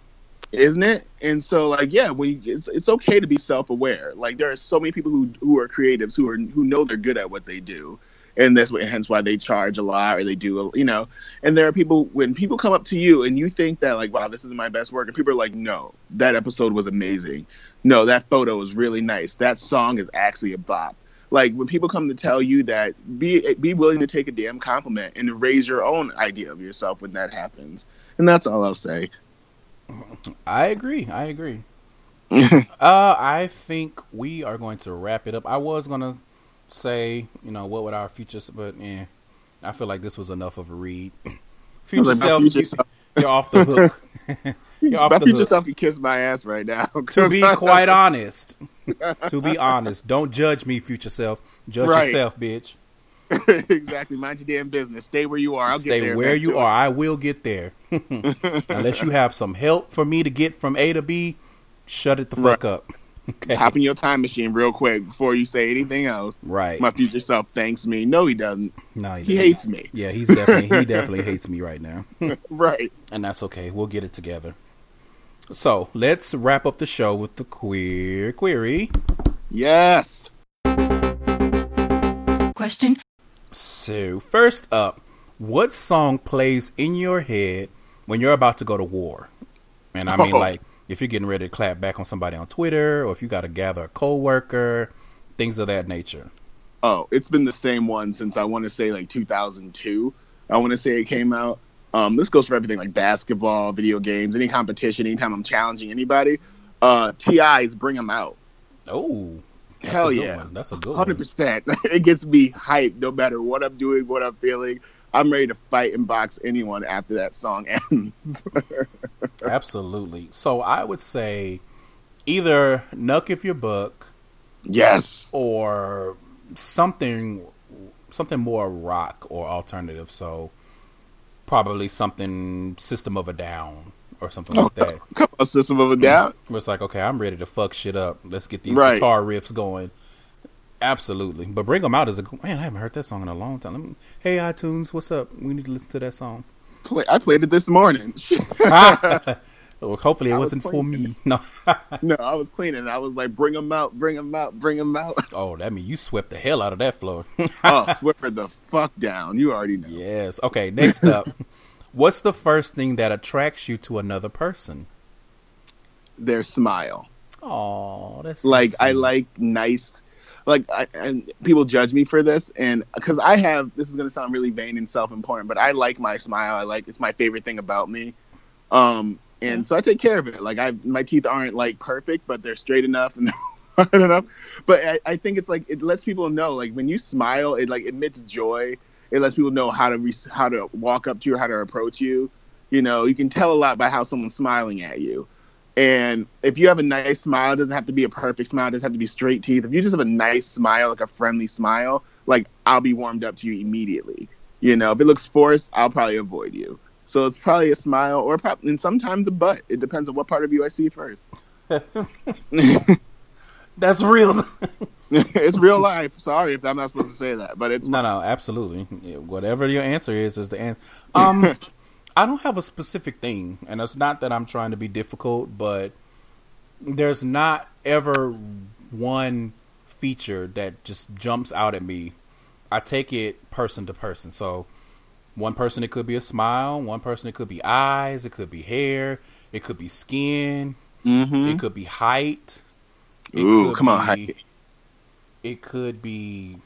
isn't it? And so, like, yeah, when you, it's it's okay to be self-aware. Like, there are so many people who who are creatives who are who know they're good at what they do, and that's what, hence why they charge a lot or they do, a, you know. And there are people when people come up to you and you think that like, wow, this is my best work, and people are like, no, that episode was amazing. No, that photo was really nice. That song is actually a bop. Like when people come to tell you that, be be willing to take a damn compliment and raise your own idea of yourself when that happens. And that's all I'll say. I agree. I agree. uh, I think we are going to wrap it up. I was gonna say, you know, what would our futures, but eh, I feel like this was enough of a read. Future self, future you- self- you're off the hook. you're off My the future hook. self can kiss my ass right now. To be quite honest, to be honest, don't judge me, future self. Judge Right. yourself, bitch. exactly. Mind your damn business. Stay where you are. I'll Stay get there. where you are. I will get there. Unless you have some help for me to get from A to B, shut it the fuck up. Okay. Hop in your time machine real quick before you say anything else. Right. My future self thanks me. No, he doesn't. no, He doesn't. hates me. Yeah, he's definitely he definitely hates me right now. Right. and that's okay. We'll get it together. So let's wrap up the show with the queer query. Yes. Question. So first up, what song plays in your head when you're about to go to war? And I mean, Oh. like if you're getting ready to clap back on somebody on Twitter, or if you got to gather a coworker, things of that nature. Oh, it's been the same one since I want to say like 2002. I want to say it came out. Um, this goes for everything like basketball, video games, any competition, anytime I'm challenging anybody. Uh, T.I.'s bring them out. Oh, Hell yeah. one. that's a good Hundred one. percent. It gets me hyped no matter what I'm doing, what I'm feeling. I'm ready to fight and box anyone after that song ends. Absolutely. So I would say either "Knuck If Your Buck" yes. or something something more rock or alternative. So probably something System of a Down or something like that. Come on, System of a Down. Where it's like, okay, I'm ready to fuck shit up. Let's get these Right. guitar riffs going. Absolutely, but bring them out as a man. I haven't heard that song in a long time. Me, hey iTunes, what's up? We need to listen to that song. Play, I played it this morning. Well, hopefully, it I was wasn't for me. No. no, I was cleaning. I was like, bring them out, bring them out, bring them out. oh, that means you swept the hell out of that floor. oh, Swiffer the fuck down. You already know. yes. Okay. Next up, what's the first thing that attracts you to another person? Their smile. Oh, that's so like I like nice like I, and people judge me for this and because i have this is going to sound really vain and self-important but i like my smile. I like it's my favorite thing about me. Um and so i take care of it. Like i my teeth aren't like perfect but they're straight enough and hard enough. But I, I think it's like it lets people know like when you smile it like emits joy. It lets people know how to re- how to walk up to you how to approach you. You know you can tell a lot by how someone's smiling at you and if you have a nice smile, it doesn't have to be a perfect smile. It doesn't have to be straight teeth. If you just have a nice smile, like a friendly smile, like I'll be warmed up to you immediately. You know, if it looks forced, I'll probably avoid you. So it's probably a smile, or probably, and sometimes a butt. It depends on what part of you I see first. That's real. it's real life. Sorry if I'm not supposed to say that, but it's no, no, absolutely. Whatever your answer is, is the answer. Um, I don't have a specific thing, and it's not that I'm trying to be difficult, but there's not ever one feature that just jumps out at me. I take it person to person. So, one person it could be a smile, one person it could be eyes, it could be hair, it could be skin, mm-hmm. it could be height. it Ooh, come on, height. It could be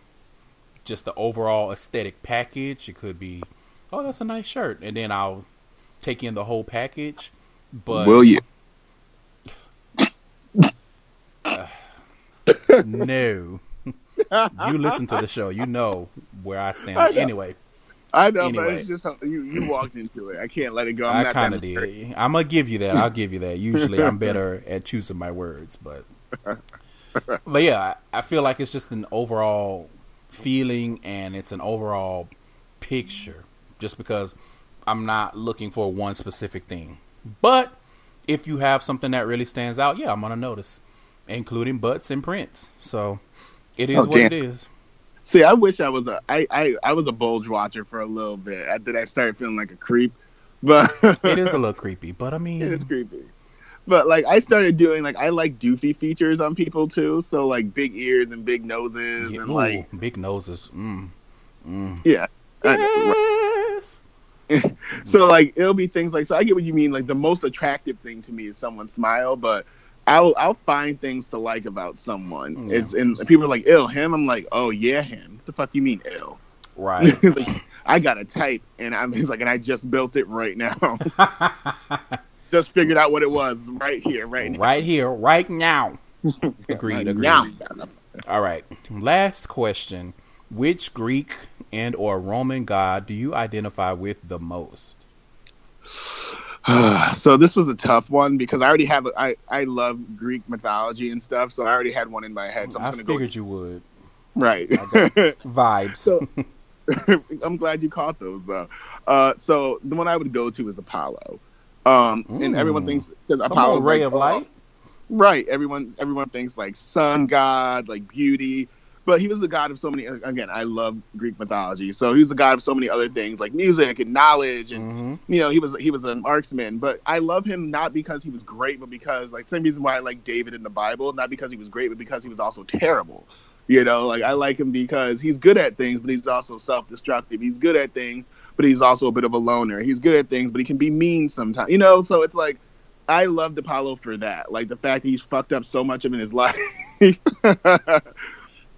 just the overall aesthetic package. It could be, oh, that's a nice shirt, and then I'll take in the whole package. But will you? no, you listen to the show, you know where I stand. I. Anyway, I know, Anyway. but it's just you you walked into it. I can't let it go. I'm I kind of did. I'm gonna give you that. I'll give you that. Usually, I'm better at choosing my words, but but yeah, I I feel like it's just an overall feeling and it's an overall picture. Just because I'm not looking for one specific thing, but if you have something that really stands out, yeah, I'm gonna notice, including butts and prints. So it is Oh, what it is. See, I wish I was a I, I I was a bulge watcher for a little bit. I, then I started feeling like a creep, but It is a little creepy, but I mean, it's creepy. But like I started doing like I like doofy features on people too. So like big ears and big noses yeah, and ooh, like big noses. Mm. yeah. I- Yes. so like it'll be things like so I get what you mean. Like the most attractive thing to me is someone's smile, but I'll I'll find things to like about someone. Yeah. It's and people are like ill him. I'm like oh yeah him. What the fuck you mean ill? Right. Like, I got a type, and I'm he's like, and I just built it right now. just figured out what it was right here, right now. right here, right now. Agreed. Agreed. Now. All right. Last question: Which Greek and or Roman god do you identify with the most? so this was a tough one because I already have a, I I love Greek mythology and stuff, so I already had one in my head. So I'm I just gonna figured you would. go right. Vibes. So- I'm glad you caught those though. Uh, so the one I would go to is Apollo, um, and everyone thinks because on, Apollo's ray like, of oh, light. right. Everyone everyone thinks like sun god, like beauty, but he was the god of so many. Again, I love Greek mythology, so he was the god of so many other things like music and knowledge, and hmm you know he was he was an marksman. But I love him not because he was great, but because like same reason why I like David in the Bible, not because he was great, but because he was also terrible. You know, like I like him because he's good at things, but he's also self-destructive. He's good at things, but he's also a bit of a loner. He's good at things, but he can be mean sometimes. You know, so it's like I loved Apollo for that. Like the fact that he's fucked up so much of in his life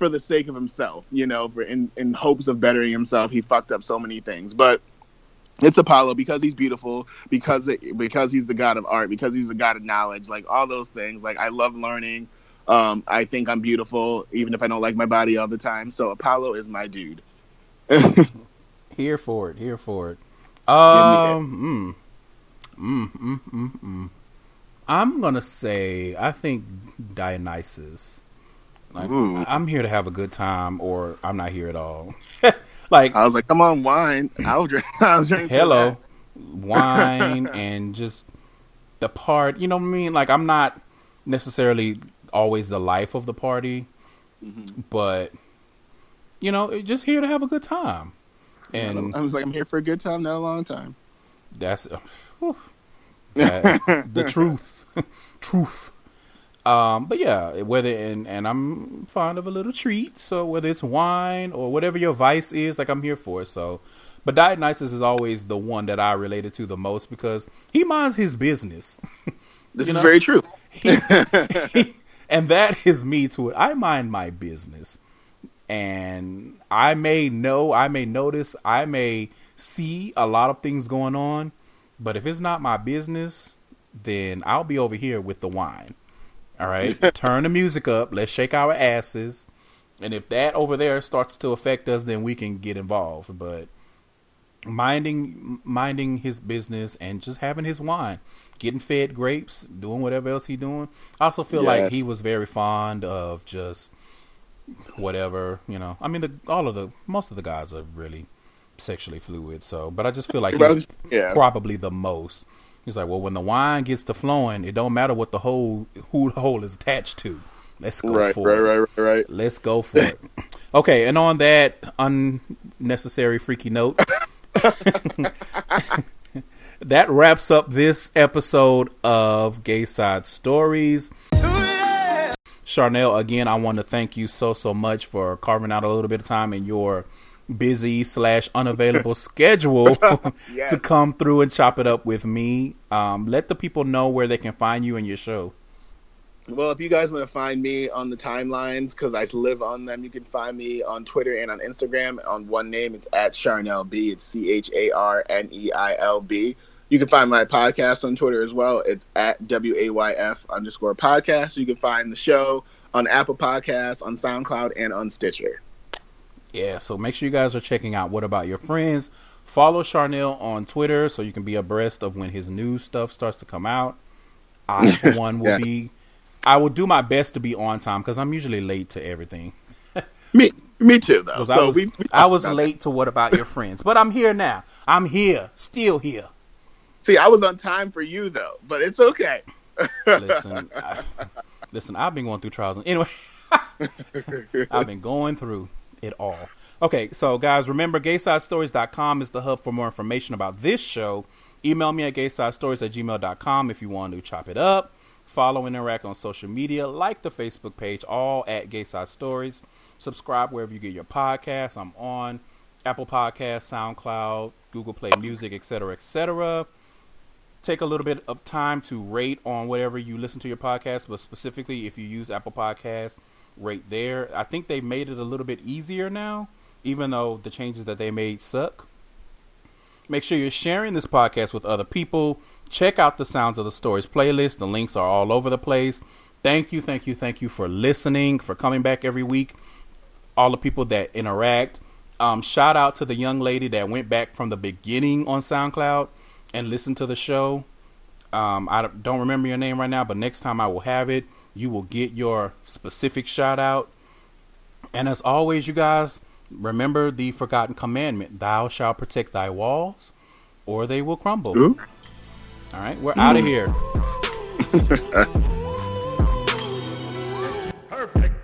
for the sake of himself, you know, for in, in hopes of bettering himself, he fucked up so many things. But it's Apollo because he's beautiful, because it, because he's the god of art, because he's the god of knowledge, like all those things. Like I love learning. Um, I think I'm beautiful, even if I don't like my body all the time. So Apollo is my dude. Here for it. Here for it. Um. Mm, mm, mm, mm, mm. I'm gonna say I think Dionysus. Like, Ooh. I'm here to have a good time, or I'm not here at all. like, I was like, come on, wine. I'll drink. I was drinking. hello, wine, and just the part. You know what I mean? Like, I'm not necessarily always the life of the party, but you know, just here to have a good time. And I was like, I'm here for a good time, not a long time. That's uh, whew. That- the truth, truth. Um, but yeah, whether and and I'm fond of a little treat, so whether it's wine or whatever your vice is, like I'm here for it. So, but Dionysus is always the one that I related to the most because he minds his business, This You is know? very true. and that is me to it. I mind my business, and I may know, I may notice, I may see a lot of things going on, but if it's not my business, then I'll be over here with the wine. All right, turn the music up. Let's shake our asses, and if that over there starts to affect us, then we can get involved. But minding minding his business and just having his wine, getting fed grapes, doing whatever else he doing. I also feel like he was very fond of just whatever you know. I mean, the all of the most of the guys are really sexually fluid. So, but I just feel like he's Yeah. probably the most. He's like, well, when the wine gets to flowing, it don't matter what the hole who the hole is attached to. Let's go Right, for right, it. right, right, right. Right. Let's go for it. Okay, and on that unnecessary freaky note, that wraps up this episode of Gay Side Stories. Charnel, again, I want to thank you so so much for carving out a little bit of time in your busy slash unavailable schedule Yes. to come through and chop it up with me. Um, let the people know where they can find you and your show. Well, if you guys want to find me on the timelines, because I live on them, you can find me on Twitter and on Instagram on one name. It's at Charnel B. It's C H A R N E I L B. You can find my podcast on Twitter as well. It's at W A Y F underscore podcast. You can find the show on Apple Podcasts, on SoundCloud, and on Stitcher. Yeah, so make sure you guys are checking out What About Your Friends. Follow Charnel on Twitter so you can be abreast of when his new stuff starts to come out. I, for one, will Yeah. be. I will do my best to be on time because I'm usually late to everything. Me, me too, though. So I was, we, we I was late to What About Your Friends, but I'm here now. I'm here, still here. See, I was on time for you though, but it's okay. Listen, I, listen. I've been going through trials. and- Anyway, I've been going through it all. Okay, so guys, remember gaysidestories.com is the hub for more information about this show. Email me at gaysidestories at gmail.com if you want to chop it up. Follow and interact on social media, like the Facebook page, all at Gayside Stories. Subscribe wherever you get your podcasts. I'm on Apple Podcasts, SoundCloud, Google Play Music, etc., etc take a little bit of time to rate on whatever you listen to your podcast, but specifically if you use Apple Podcasts, rate there. I think they made it a little bit easier now, even though the changes that they made suck. Make sure you're sharing this podcast with other people. Check out the Sounds of the Stories playlist. The links are all over the place. Thank you, thank you, thank you for listening, for coming back every week. All the people that interact. Um, shout out to the young lady that went back from the beginning on SoundCloud and listened to the show. Um, I don't remember your name right now, but next time I will have it. You will get your specific shout out. And as always, you guys, remember the forgotten commandment Thou shalt protect thy walls, or they will crumble. Ooh. All right, we're out of mm. here. Perfect.